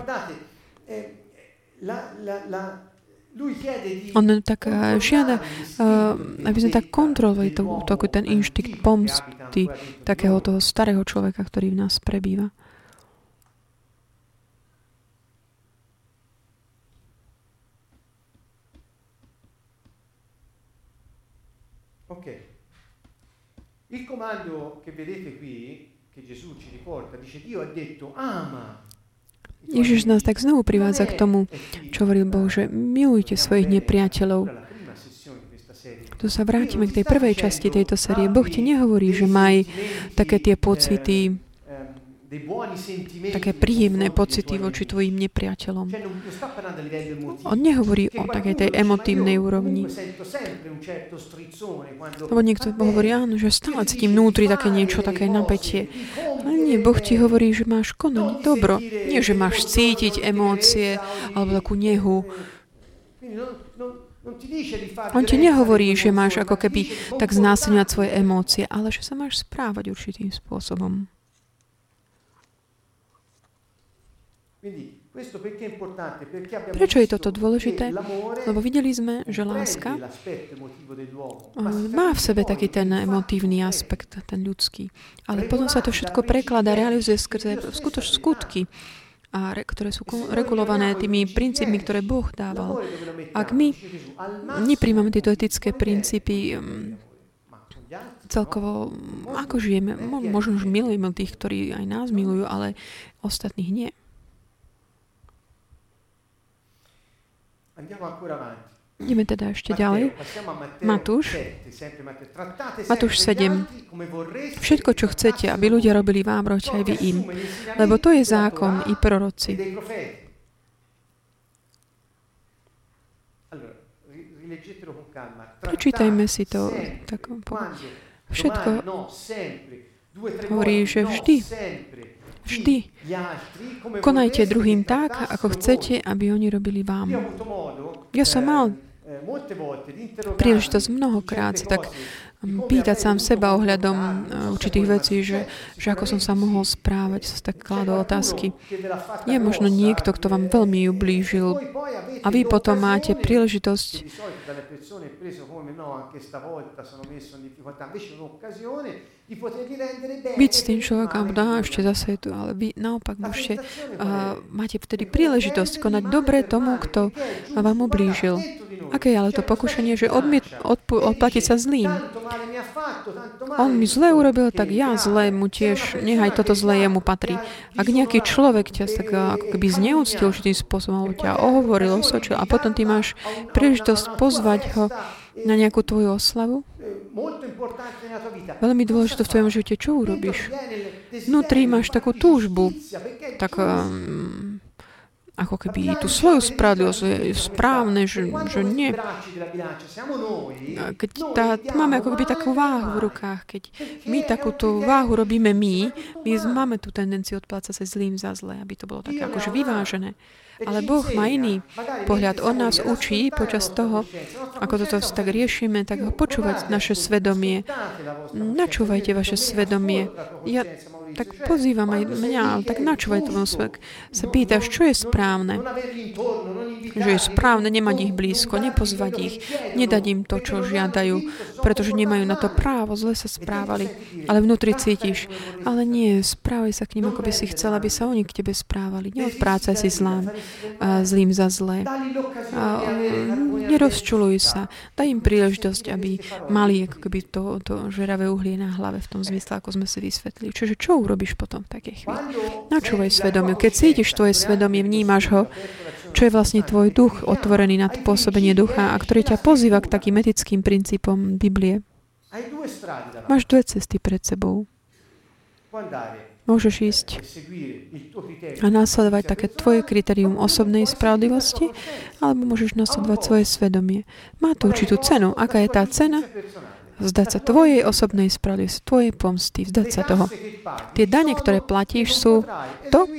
On tak žiada, aby sme tak kontrolovali to, to, ten inštinkt pomsty takého toho starého človeka, ktorý v nás prebýva. Il comando che vedete qui, Ježiš nás tak znovu privádza k tomu, čo hovoril Boh, že milujte svojich nepriateľov. Tu sa vrátime k tej prvej časti tejto série. Boh ti nehovorí, že maj také tie pocity, také príjemné pocity voči tvojim nepriateľom. On nehovorí o takej tej emotívnej úrovni. Lebo niekto hovorí, áno, že stále cítim vnútri také niečo, také napätie. Ale nie, Boh ti hovorí, že máš konať dobro. Nie, že máš cítiť emócie alebo takú nehu. On ti nehovorí, že máš ako keby tak znásilňovať svoje emócie, ale že sa máš správať určitým spôsobom. Prečo je toto dôležité? Lebo videli sme, že láska má v sebe taký ten emotívny aspekt, ten ľudský. Ale potom sa to všetko preklada, realizuje skrze skutoč skutky, a re, ktoré sú regulované tými princípmi, ktoré Boh dával. Ak my nepríjmame tieto etické princípy, mm, celkovo, ako žijeme, možno, že milujeme tých, ktorí aj nás milujú, ale ostatných nie. Ideme teda ešte ďalej. Matúš. Matúš 7. Všetko, čo chcete, aby ľudia robili vám, robte aj vy im. Lebo to je zákon i proroci. Prečítajme si to tak Všetko hovorí, že vždy Vždy. Konajte druhým tak, ako chcete, aby oni robili vám. Ja som mal príležitosť mnohokrát sa tak pýtať sám seba ohľadom e, určitých vecí, že, že ako som sa mohol správať, sa tak kladol otázky. Je možno niekto, kto vám veľmi ublížil a vy potom máte príležitosť byť s tým človekom, no ešte zase je tu, ale vy naopak môžete, uh, máte vtedy príležitosť konať dobre tomu, kto vám ublížil. Aké je ale to pokušenie, že odmiet, odpu, odplatiť sa zlým? On mi zle urobil, tak ja zle mu tiež, nechaj toto zlé jemu patrí. Ak nejaký človek ťa tak ako keby zneúctil určitým spôsobom, ťa ohovoril, osočil a potom ty máš príležitosť pozvať ho na nejakú tvoju oslavu, veľmi dôležité v tvojom živote, čo urobíš? Vnútri máš takú túžbu, tak um, ako keby tú svoju spravodlivosť je správne, že, že nie. Keď tá, máme ako keby takú váhu v rukách, keď my takúto váhu robíme my, my máme tú tendenciu odplácať sa zlým za zlé, aby to bolo také akože vyvážené. Ale Boh má iný pohľad. On nás učí počas toho, ako toto tak riešime, tak počúvať naše svedomie. Načúvajte vaše svedomie. Ja tak pozývam aj mňa, tak načúvaj tomu svek. Sa pýtaš, čo je správne. Že je správne nemať ich blízko, nepozvať ich, nedať im to, čo žiadajú, pretože nemajú na to právo, zle sa správali. Ale vnútri cítiš, ale nie, správaj sa k nim, ako by si chcela, aby sa oni k tebe správali. Neodprácaj si zlám, zlým za zlé. A, nerozčuluj sa. Daj im príležitosť, aby mali ako keby to, to žeravé uhlie na hlave v tom zmysle, ako sme si vysvetlili. Čiže čo urobíš potom v takej chvíli? Načúvaj svedomiu. Keď cítiš tvoje svedomie, vnímaš ho, čo je vlastne tvoj duch otvorený na pôsobenie ducha a ktorý ťa pozýva k takým etickým princípom Biblie. Máš dve cesty pred sebou. Môžeš ísť a následovať také tvoje kritérium osobnej spravodlivosti, alebo môžeš nasledovať svoje svedomie. Má to určitú cenu. Aká je tá cena? Vzdať sa tvojej osobnej spravodlivosti, tvojej pomsty, vzdať sa toho. Tie dane, ktoré platíš, sú to,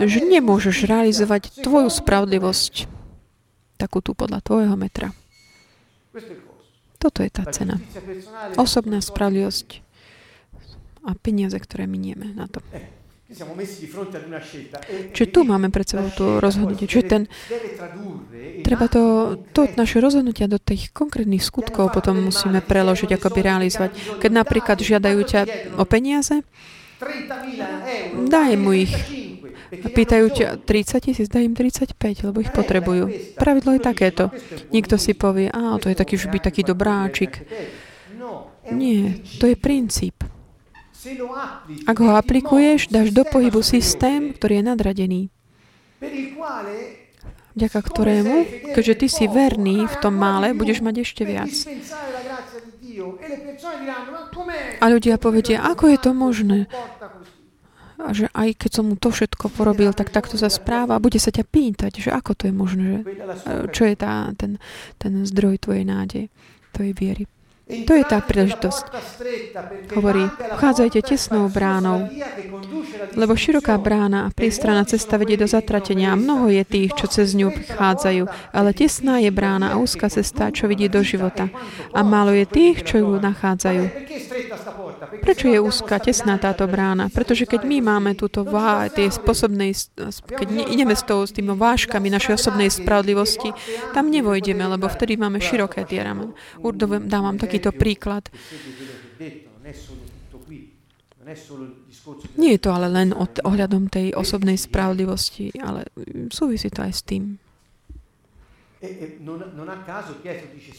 že nemôžeš realizovať tvoju spravodlivosť, takú tu podľa tvojho metra. Toto je tá cena. Osobná spravodlivosť a peniaze, ktoré minieme na to. Čiže tu máme pred sebou to rozhodnutie. Čiže ten, treba to, to naše rozhodnutia do tých konkrétnych skutkov potom musíme preložiť, ako by realizovať. Keď napríklad žiadajú ťa o peniaze, daj mu ich. Pýtajú ťa 30 tisíc, daj im 35, lebo ich potrebujú. Pravidlo je takéto. Nikto si povie, a to je taký, že by taký dobráčik. Nie, to je princíp. Ak ho aplikuješ, dáš do pohybu systém, ktorý je nadradený, vďaka ktorému, keďže ty si verný v tom mále, budeš mať ešte viac. A ľudia povedia, ako je to možné? A že aj keď som mu to všetko porobil, tak takto sa správa a bude sa ťa pýtať, že ako to je možné, že, čo je tá, ten, ten zdroj tvojej nádeje, tvojej viery. To je tá príležitosť. Hovorí, vchádzajte tesnou bránou, lebo široká brána a priestraná cesta vedie do zatratenia a mnoho je tých, čo cez ňu prichádzajú, ale tesná je brána a úzka cesta, čo vidí do života. A málo je tých, čo ju nachádzajú. Prečo je úzka, tesná táto brána? Pretože keď my máme túto vá, tie spôsobnej, keď ideme s, tou, s tými váškami našej osobnej spravodlivosti, tam nevojdeme, lebo vtedy máme široké tie ramen. Urdovem dávam taký takýto príklad. Nie je to ale len od, ohľadom tej osobnej spravodlivosti, ale súvisí to aj s tým.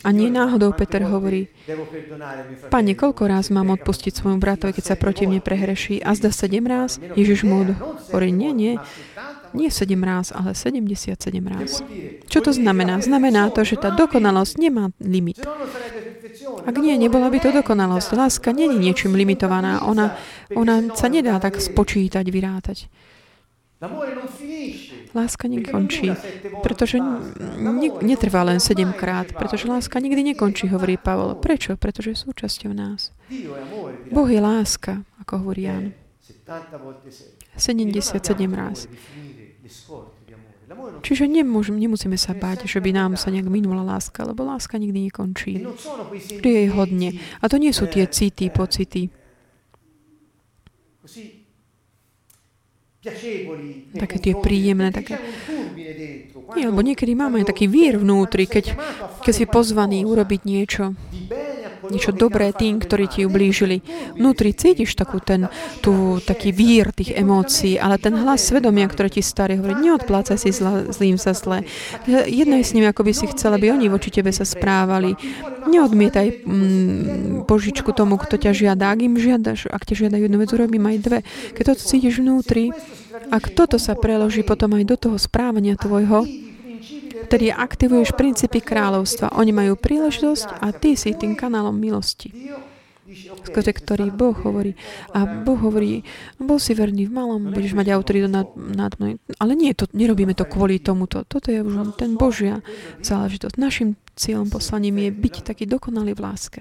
A nie náhodou Peter hovorí, Pane, koľko ráz mám odpustiť svojmu bratovi, keď sa proti mne prehreší? A zda sedem ráz? Ježiš mu hovorí, nie, nie, nie sedem ráz, ale 77 ráz. Čo to znamená? Znamená to, že tá dokonalosť nemá limit. Ak nie, nebola by to dokonalosť. Láska je niečím limitovaná. Ona, ona sa nedá tak spočítať, vyrátať. Láska nekončí, pretože ne, netrvá len sedemkrát, pretože láska nikdy nekončí, hovorí Pavol. Prečo? Pretože je súčasťou nás. Boh je láska, ako hovorí Jan. 77 ráz. Čiže nemôžem, nemusíme sa báť, že by nám sa nejak minula láska, lebo láska nikdy nekončí. Vždy je hodne. A to nie sú tie city, pocity. Také tie príjemné, také... Nie, lebo niekedy máme taký vír vnútri, keď, keď si pozvaný urobiť niečo niečo dobré tým, ktorí ti ublížili. Vnútri cítiš takú ten, tú, taký vír tých emócií, ale ten hlas svedomia, ktorý ti starý hovorí, neodplácaj si zla, zlým za zlé. Jedno je s nimi, ako by si chcel, aby oni voči tebe sa správali. Neodmietaj požičku tomu, kto ťa žiada. Ak im žiadaš, ak ťa žiadajú jednu vec, urobím aj dve. Keď to cítiš vnútri, ak toto sa preloží potom aj do toho správania tvojho, Vtedy aktivuješ princípy kráľovstva. Oni majú príležitosť a ty si tým kanálom milosti skrze ktorý Boh hovorí. A Boh hovorí, bol si verný v malom, budeš mať autoritu nad, nad mnou. Ale nie, to, nerobíme to kvôli tomuto. Toto je už ten Božia záležitosť. Našim cieľom, poslaním je byť taký dokonalý v láske.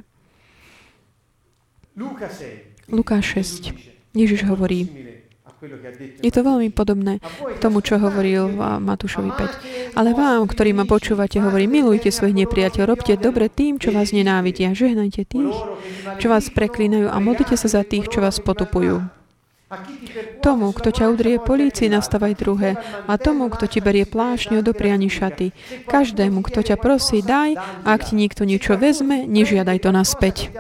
Lukáš 6. Ježiš hovorí, je to veľmi podobné k tomu, čo hovoril Matúšovi 5. Ale vám, ktorí ma počúvate, hovorí, milujte svojich nepriateľov, robte dobre tým, čo vás nenávidia, žehnajte tých, čo vás preklínajú a modlite sa za tých, čo vás potupujú. Tomu, kto ťa udrie polícii, nastavaj druhé. A tomu, kto ti berie plášňu, dopriani šaty. Každému, kto ťa prosí, daj. A ak ti niekto niečo vezme, nežiadaj to naspäť.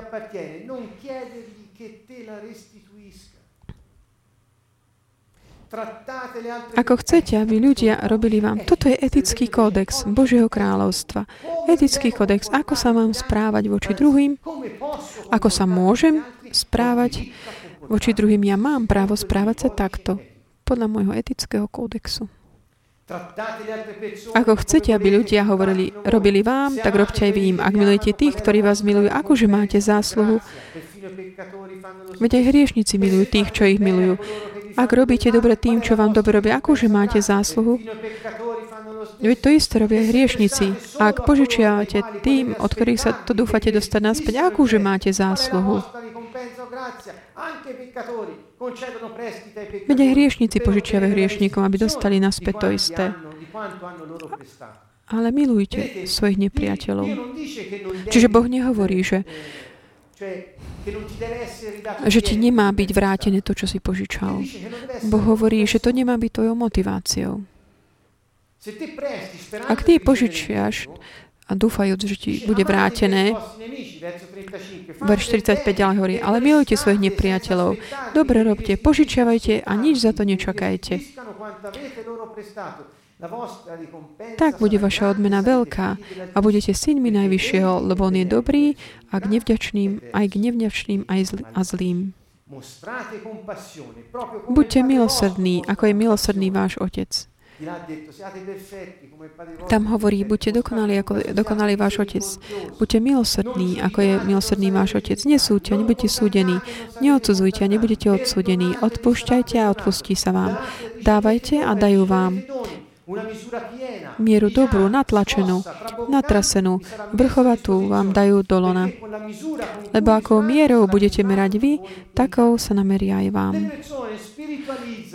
Ako chcete, aby ľudia robili vám. Toto je etický kódex Božieho kráľovstva. Etický kódex, ako sa mám správať voči druhým, ako sa môžem správať voči druhým. Ja mám právo správať sa takto, podľa môjho etického kódexu. Ako chcete, aby ľudia hovorili, robili vám, tak robte aj vy im. Ak milujete tých, ktorí vás milujú, akože máte zásluhu? Veď aj hriešnici milujú tých, čo ich milujú. Ak robíte dobre tým, čo vám dobre robia, akože máte zásluhu? Veď to isté robia hriešnici. Ak požičiavate tým, od ktorých sa to dúfate dostať naspäť, akože máte zásluhu? Veď aj hriešnici požičiavajú hriešnikom, aby dostali naspäť to isté. Ale milujte svojich nepriateľov. Čiže Boh nehovorí, že, že ti nemá byť vrátené to, čo si požičal. Boh hovorí, že to nemá byť tvojou motiváciou. Ak ty požičiaš a dúfajúc, že ti bude vrátené, verš 45 ďalej hovorí, ale milujte svojich nepriateľov, dobre robte, požičiavajte a nič za to nečakajte. Tak bude vaša odmena veľká a budete synmi Najvyššieho, lebo On je dobrý a k nevďačným, aj k nevďačným aj zl- a zlým. Buďte milosrdní, ako je milosrdný váš Otec. Tam hovorí, buďte dokonali, ako dokonalý váš otec. Buďte milosrdní, ako je milosrdný váš otec. Nesúďte nebuďte súdení. Neodsudzujte a nebudete odsúdení. Odpúšťajte a odpustí sa vám. Dávajte a dajú vám mieru dobrú, natlačenú, natrasenú, vrchovatú vám dajú dolona. Lebo ako mierou budete merať vy, takou sa nameria aj vám.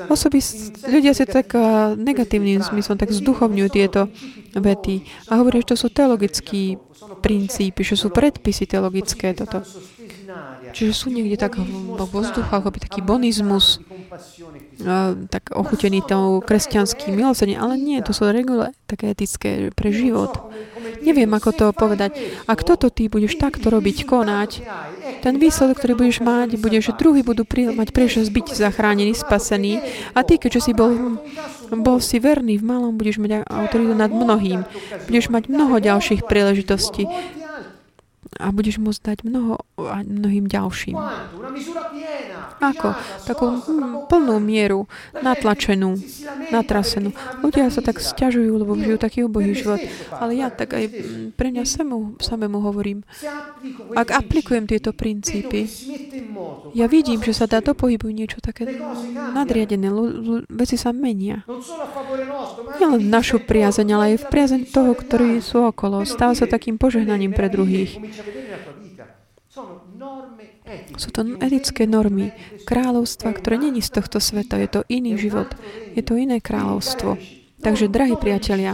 Osoby, ľudia si tak negatívnym zmyslom tak zduchovňujú tieto vety a hovoria, že to sú teologickí princípy, že sú predpisy teologické toto. Čiže sú niekde tak vo vzduchu, ako by taký bonizmus, tak ochutený tou kresťanským milosrdením, ale nie, to sú regule také etické pre život. Neviem, ako to povedať. Ak toto ty budeš takto robiť, konať, ten výsledok, ktorý budeš mať, bude, že druhí budú pri, mať priešnosť byť zachránení, spasení a ty, keďže si bol, bol si verný v malom, budeš mať autoritu nad mnohým. Budeš mať mnoho ďalších príležitostí. A budeš môcť dať mnoho a mnohým ďalším. Ako? Takú hm, plnú mieru, natlačenú, natrasenú. Ľudia sa tak stiažujú, lebo žijú taký ubohý život. Ale ja tak aj hm, pre mňa samu, samému hovorím. Ak aplikujem tieto princípy, ja vidím, že sa dá do pohybu niečo také nadriadené. Veci sa menia. Nielen našu priazeň, ale aj v priazeň toho, ktorí sú okolo. Stáva sa takým požehnaním pre druhých. Sú to etické normy kráľovstva, ktoré není z tohto sveta. Je to iný život. Je to iné kráľovstvo. Takže, drahí priatelia,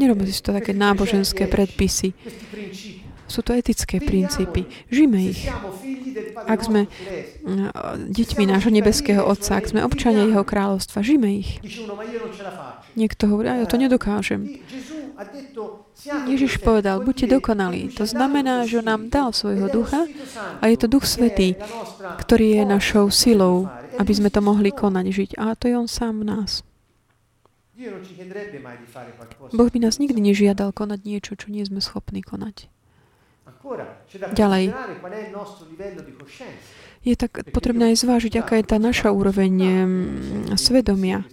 nerobme si to také náboženské predpisy. Sú to etické princípy. Žime ich. Ak sme deťmi nášho nebeského Otca, ak sme občania Jeho kráľovstva, žime ich. Niekto hovorí, ja to nedokážem. Ježiš povedal, buďte dokonalí. To znamená, že nám dal svojho ducha a je to Duch Svetý, ktorý je našou silou, aby sme to mohli konať, žiť. A to je On sám nás. Boh by nás nikdy nežiadal konať niečo, čo nie sme schopní konať. Ďalej. Je tak potrebné aj zvážiť, aká je tá naša úroveň svedomia.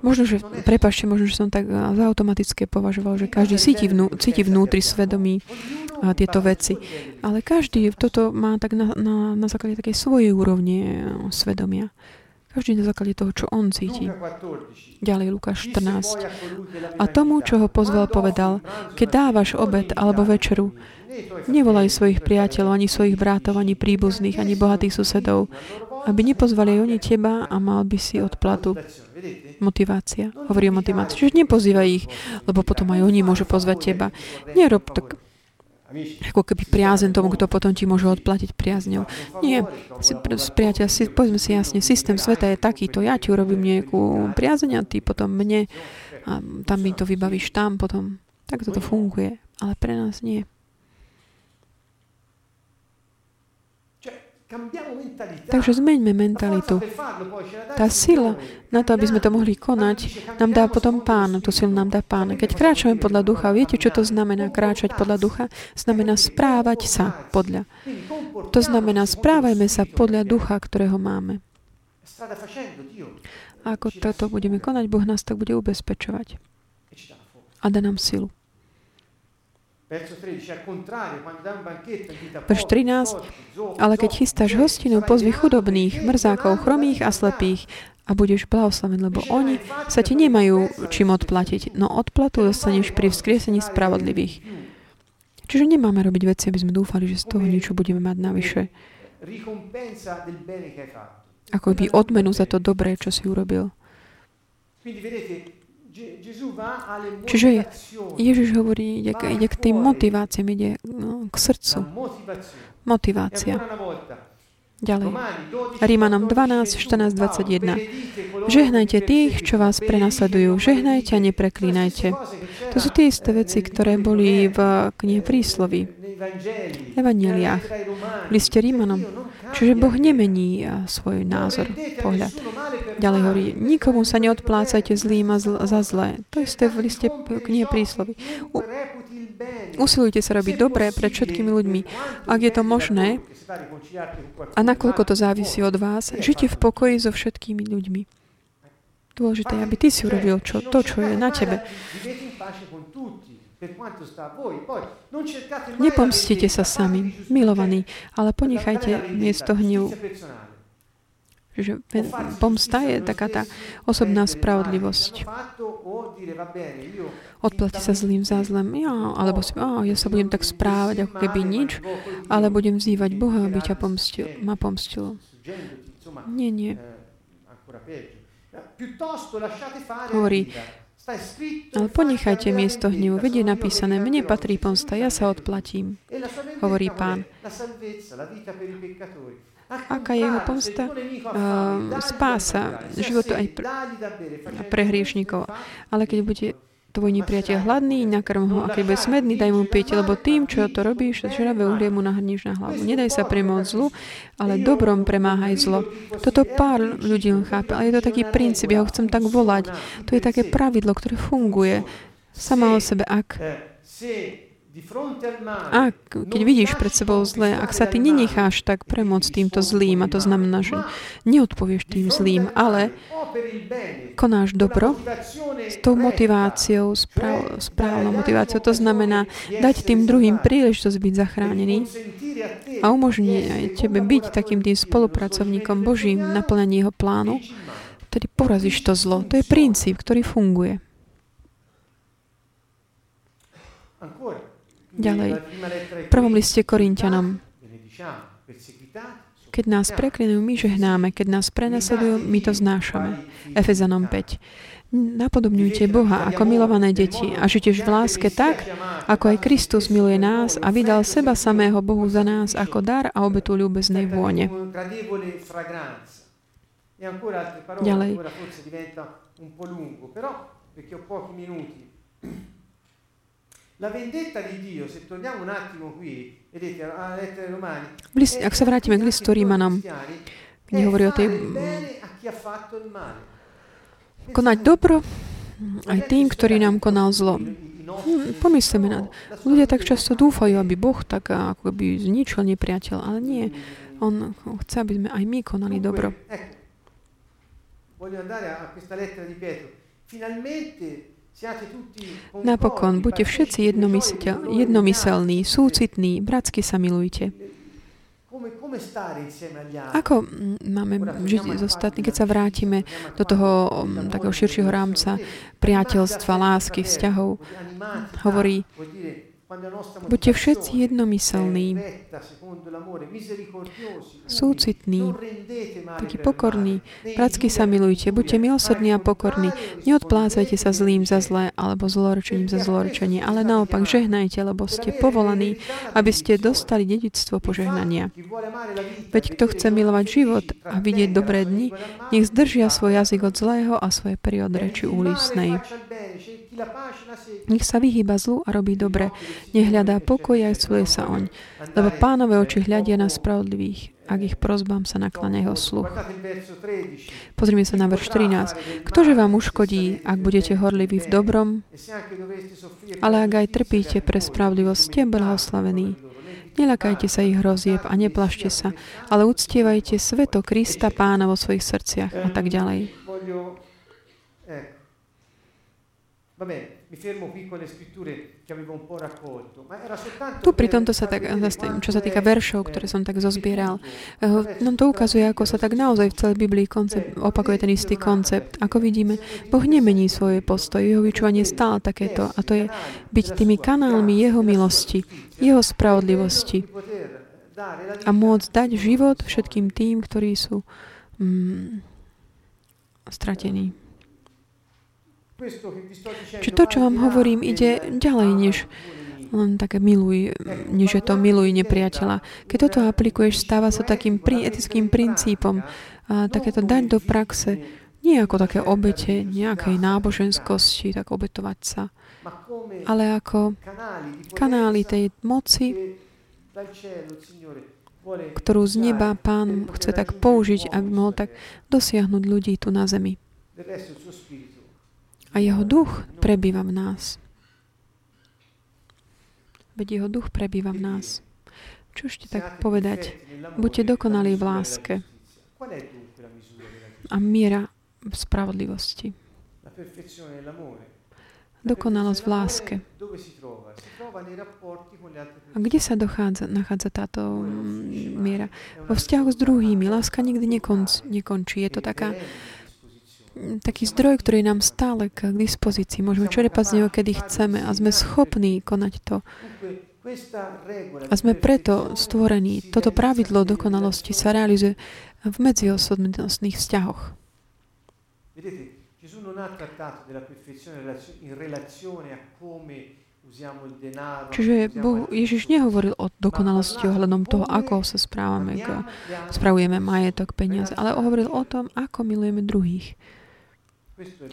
Možno, že, prepašte, možno, že som tak automaticky považoval, že každý cíti, vnú, cíti vnútri svedomí a tieto veci. Ale každý toto má tak na, na, na základe takej svojej úrovne svedomia. Každý na základe toho, čo on cíti. Ďalej Lukáš 14. A tomu, čo ho pozval, povedal, keď dávaš obed alebo večeru, nevolaj svojich priateľov, ani svojich brátov, ani príbuzných, ani bohatých susedov, aby nepozvali oni teba a mal by si odplatu. Motivácia. Hovorí o motivácii. Čiže nepozývaj ich, lebo potom aj oni môžu pozvať teba. Nerob tak ako keby priazen tomu, kto potom ti môže odplatiť priazňou. Nie, si, priateľ, si, povedzme si jasne, systém sveta je takýto, ja ti urobím nejakú priazeň a ty potom mne a tam mi to vybavíš tam potom. Tak toto funguje, ale pre nás nie. Takže zmeňme mentalitu. Tá sila na to, aby sme to mohli konať, nám dá potom Pán. Tú silu nám dá Pán. Keď kráčame podľa ducha, viete, čo to znamená kráčať podľa ducha? Znamená správať sa podľa. To znamená, správajme sa podľa ducha, ktorého máme. A ako toto budeme konať, Boh nás tak bude ubezpečovať e a dá nám silu. Verš poveri, 13, storpi, zoppi, Ale keď chystáš hostinu, pozvi chudobných, mrzákov, chromých a slepých a budeš blahoslavený, lebo oni sa ti nemajú čím odplatiť, no odplatu dostaneš pri vzkriesení spravodlivých. Čiže nemáme robiť veci, aby sme dúfali, že z toho niečo budeme mať navyše. Ako by odmenu za to dobré, čo si urobil. Čiže. Ježiš hovorí, ide, ide k tým motiváciám, ide no, k srdcu. Motivácia. Ďalej. Romani 12, Rímanom 12, 14, 14, 21. benedite coloro Žehnajte tých, čo vás prenasledujú. Žehnajte a nepreklínajte. To sú tie isté veci, ktoré boli v knihe prísloví, Romani. v liste Rímanom. Čiže Boh nemení a, svoj názor, pohľad. Ďalej hovorí, nikomu sa neodplácajte zlým a zl- za zlé. To isté v liste knihe prísloví. U- Usilujte sa robiť dobré pred všetkými ľuďmi. Ak je to možné, a nakoľko to závisí od vás, žite v pokoji so všetkými ľuďmi. Dôležité je, aby ty si urobil čo, to, čo je na tebe. Nepomstite sa sami, milovaní, ale ponechajte miesto hnevu. Čiže ven- pomsta je taká tá osobná spravodlivosť. Odplati sa zlým za zlem, ja, alebo si, á, ja sa budem tak správať, ako keby nič, ale budem vzývať Boha, aby ťa pomstil, ma pomstil. Nie, nie. Hovorí, ale ponechajte miesto hnevu, veď je napísané, mne patrí pomsta, ja sa odplatím. hovorí Pán. Aká je jeho pomsta? Uh, spása, životu aj pre, pre hriešnikov. Ale keď bude tvoj nepriateľ hladný, nakrm ho, a keď bude smedný, daj mu piť, lebo tým, čo to robíš, žravé uhlie mu nahrníš na hlavu. Nedaj sa premôcť zlu, ale dobrom premáhaj zlo. Toto pár ľudí chápe, ale je to taký princíp, ja ho chcem tak volať. To je také pravidlo, ktoré funguje sama o sebe. Ak a keď vidíš pred sebou zlé, ak sa ty nenecháš tak premôcť týmto zlým, a to znamená, že neodpovieš tým zlým, ale konáš dobro s tou motiváciou, správ, správnou motiváciou, to znamená dať tým druhým príležitosť byť zachránený a umožní aj tebe byť takým tým spolupracovníkom Božím v naplňaní jeho plánu, tedy porazíš to zlo. To je princíp, ktorý funguje. Ďalej, v prvom liste Korintianom. Keď nás preklinajú, my žehnáme. Keď nás prenasledujú, my to znášame. Efezanom 5. Napodobňujte Boha ako milované deti a žite v láske tak, ako aj Kristus miluje nás a vydal seba samého Bohu za nás ako dar a obetu ľúbeznej vône. Ďalej. Ak sa vrátime k listu Rímanom, kde hovorí o tej konať dobro aj tým, ktorý nám konal zlo. Hm, Pomyslíme na Ľudia tak často dúfajú, aby Boh tak ako by zničil nepriateľ, ale nie. On chce, aby sme aj my konali dobro. Voglio andare a questa lettera di Pietro. Finalmente Napokon, buďte všetci jednomysel, jednomyselní, súcitní, bratsky sa milujte. Ako mm, máme žiť s ostatní, keď sa vrátime do toho um, takého širšieho rámca priateľstva, lásky, vzťahov? Hovorí, buďte všetci jednomyselní, súcitní, takí pokorní, bratsky sa milujte, buďte milosrdní a pokorní, neodplácajte sa zlým za zlé alebo zlorečením za zlorečenie, ale naopak žehnajte, lebo ste povolaní, aby ste dostali dedictvo požehnania. Veď kto chce milovať život a vidieť dobré dni, nech zdržia svoj jazyk od zlého a svoje pery od reči úlisnej. Nech sa vyhýba zlu a robí dobre. Nech hľadá pokoj a svuje sa oň. Lebo pánové oči hľadia na spravodlivých, ak ich prozbám sa nakláňa jeho sluch. Pozrime sa na verš 13. Ktože vám uškodí, ak budete horliví v dobrom, ale ak aj trpíte pre spravodlivosť, ste blahoslavení. Nelakajte sa ich hrozieb a neplašte sa, ale uctievajte sveto Krista Pána vo svojich srdciach a tak ďalej. Tu pri tomto sa tak zastavím, čo sa týka veršov, ktoré som tak zozbieral. Eh, nám to ukazuje, ako sa tak naozaj v celej Biblii koncept, opakuje ten istý koncept. Ako vidíme, Boh nemení svoje postoje, jeho vyčúvanie stále takéto a to je byť tými kanálmi jeho milosti, jeho spravodlivosti a môcť dať život všetkým tým, ktorí sú mm, stratení. Čiže to, čo vám hovorím, ide ďalej, než len také miluj, než je to miluj nepriateľa. Keď toto aplikuješ, stáva sa takým pri, etickým princípom. A takéto dať do praxe, nie ako také obete nejakej náboženskosti, tak obetovať sa, ale ako kanály tej moci, ktorú z neba Pán chce tak použiť, aby mohol tak dosiahnuť ľudí tu na zemi a jeho duch prebýva v nás. Veď jeho duch prebýva v nás. Čo ešte tak povedať? Buďte dokonalí v láske a miera spravodlivosti. Dokonalosť v láske. A kde sa dochádza, nachádza táto mm, miera? Vo vzťahu s druhými. Láska nikdy nekončí. Je to taká taký zdroj, ktorý je nám stále k dispozícii. Môžeme čerpať z neho, kedy chceme a sme schopní konať to. A sme preto stvorení. Toto pravidlo dokonalosti sa realizuje v medziosobnostných vzťahoch. Čiže Boh, Ježiš nehovoril o dokonalosti ohľadom toho, ako sa správame, spravujeme majetok, peniaze, ale hovoril o tom, ako milujeme druhých.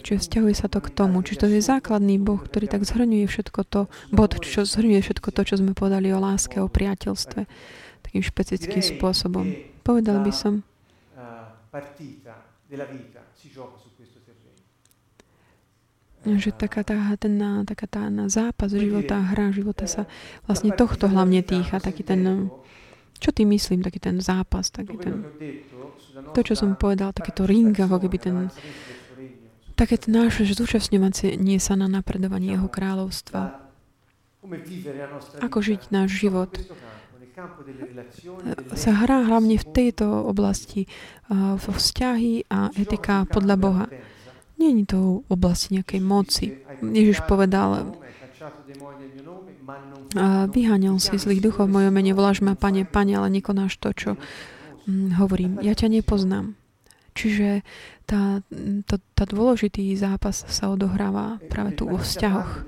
Čiže vzťahuje sa to k tomu. Čiže to je základný Boh, ktorý tak zhrňuje všetko to, bod, čo zhrňuje všetko to, čo sme povedali o láske, o priateľstve, takým špecifickým spôsobom. Povedal by som, že taká tá, ten, taká tá na zápas života, hra života sa vlastne tohto hlavne týcha, taký ten, čo ty myslím, taký ten zápas, taký ten, to, čo som povedal, takéto ring, ako keby ten, také naše zúčastňovanie sa na napredovaní Jeho kráľovstva. Ako žiť náš život sa hrá hlavne v tejto oblasti vo vzťahy a etika podľa Boha. Je to v oblasti nejakej moci. Ježiš povedal, vyháňal si zlých duchov v mojom mene, voláš ma, pane, pane, ale nekonáš to, čo mm, hovorím. Ja ťa nepoznám. Čiže tá, to, tá dôležitý zápas sa odohráva práve tu vo vzťahoch.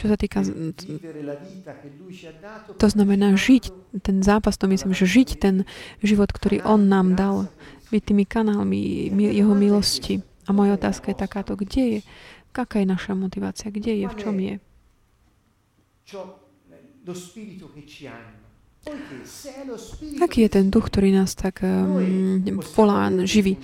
Čo sa týka, to znamená žiť ten zápas, to myslím, že žiť ten život, ktorý On nám dal, byť tými kanálmi Jeho milosti. A moja otázka je takáto, kde je, aká je naša motivácia, kde je, v čom je. Aký je ten duch, ktorý nás tak um, volá, živí?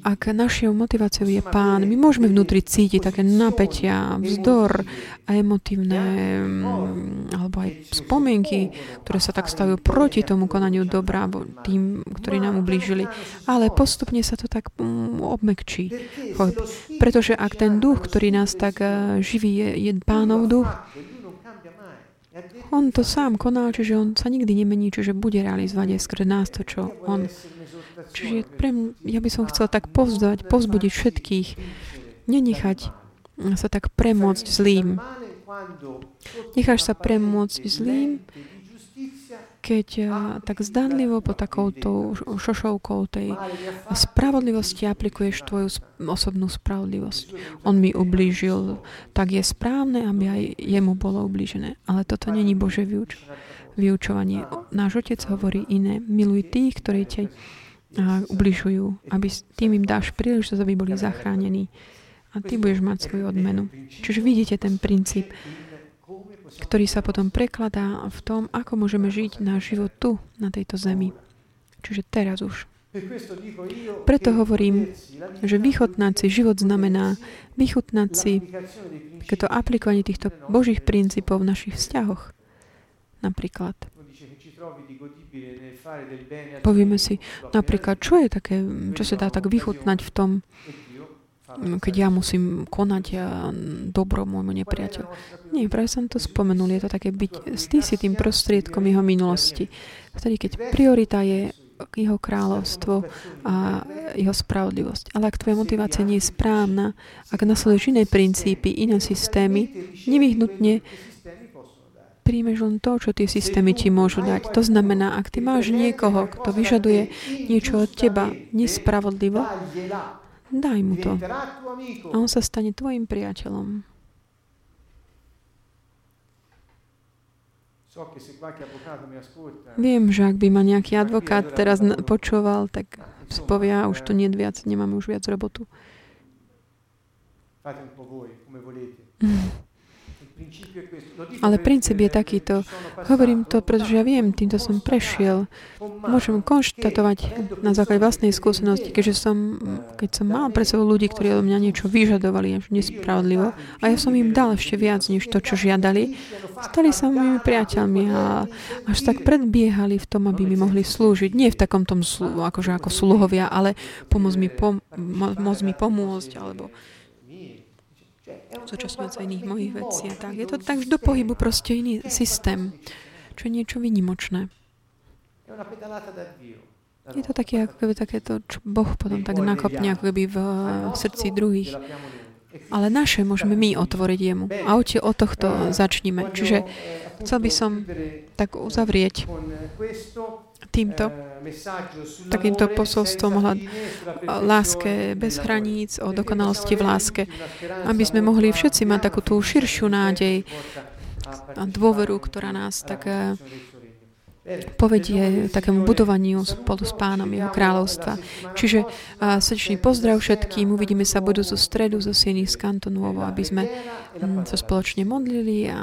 Ak našou motiváciou je Pán, my môžeme vnútri cítiť také napätia, vzdor a emotívne alebo aj spomienky, ktoré sa tak stavujú proti tomu konaniu dobra, alebo tým, ktorí nám ublížili. Ale postupne sa to tak obmekčí. Pretože ak ten duch, ktorý nás tak uh, živí, je, je Pánov duch, on to sám koná, čiže on sa nikdy nemení, čiže bude realizovať aj skrze nás to, čo on. Čiže pre mňa, ja by som chcel tak povzdať, povzbudiť všetkých, nenechať sa tak premôcť zlým. Necháš sa premôcť zlým, keď eh, tak zdanlivo po takouto šošovkou tej spravodlivosti aplikuješ tvoju osobnú spravodlivosť. On mi ublížil, tak je správne, aby aj jemu bolo ublížené. Ale toto není Bože vyuč- vyučovanie. Náš Otec hovorí iné. Miluj tých, ktorí ťa ubližujú, aby tým im dáš príležitosť, aby boli zachránení. A ty budeš mať svoju odmenu. Čiže vidíte ten princíp ktorý sa potom prekladá v tom, ako môžeme žiť náš život tu, na tejto zemi. Čiže teraz už. Preto hovorím, že vychutnať si život znamená vychutnať si takéto aplikovanie týchto Božích princípov v našich vzťahoch. Napríklad. Povieme si, napríklad, čo je také, čo sa dá tak vychutnať v tom, keď ja musím konať dobro môjmu nepriateľu. Nie, práve som to spomenul, je to také byť stý si tým prostriedkom jeho minulosti. Vtedy, keď priorita je jeho kráľovstvo a jeho spravodlivosť. Ale ak tvoja motivácia nie je správna, ak nasleduješ iné princípy, iné systémy, nevyhnutne príjmeš len to, čo tie systémy ti môžu dať. To znamená, ak ty máš niekoho, kto vyžaduje niečo od teba nespravodlivo, daj mu to. A on sa stane tvojim priateľom. Viem, že ak by ma nejaký advokát teraz počúval, tak si povia, už to nie viac, nemáme už viac robotu. [laughs] Ale princíp je takýto. Hovorím to, pretože ja viem, týmto som prešiel. Môžem konštatovať na základe vlastnej skúsenosti, keďže som, keď som mal pre sebou ľudí, ktorí od mňa niečo vyžadovali až nespravodlivo a ja som im dal ešte viac, než to, čo žiadali, stali sa mojimi priateľmi a až tak predbiehali v tom, aby mi mohli slúžiť. Nie v takom tom, akože ako sluhovia, ale pomôcť mi, pom- môcť mi pomôcť, alebo zúčastňovať sa iných mojich vecí a tak. Je to tak do pohybu proste iný systém, čo je niečo vynimočné. Je to také, ako keby takéto, čo Boh potom tak nakopne, ako keby v srdci druhých. Ale naše môžeme my otvoriť jemu. A od, od tohto začníme. Čiže chcel by som tak uzavrieť týmto, takýmto posolstvom o láske bez hraníc, o dokonalosti v láske, aby sme mohli všetci mať takú tú širšiu nádej a dôveru, ktorá nás tak eh, povedie takému budovaniu spolu s pánom jeho kráľovstva. Čiže srdečný pozdrav všetkým. Uvidíme sa budúcu stredu zo Sieny z Kantonovo, aby sme mm, sa spoločne modlili a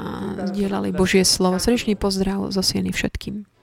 zdieľali Božie slovo. Srdečný pozdrav zo Sieny všetkým.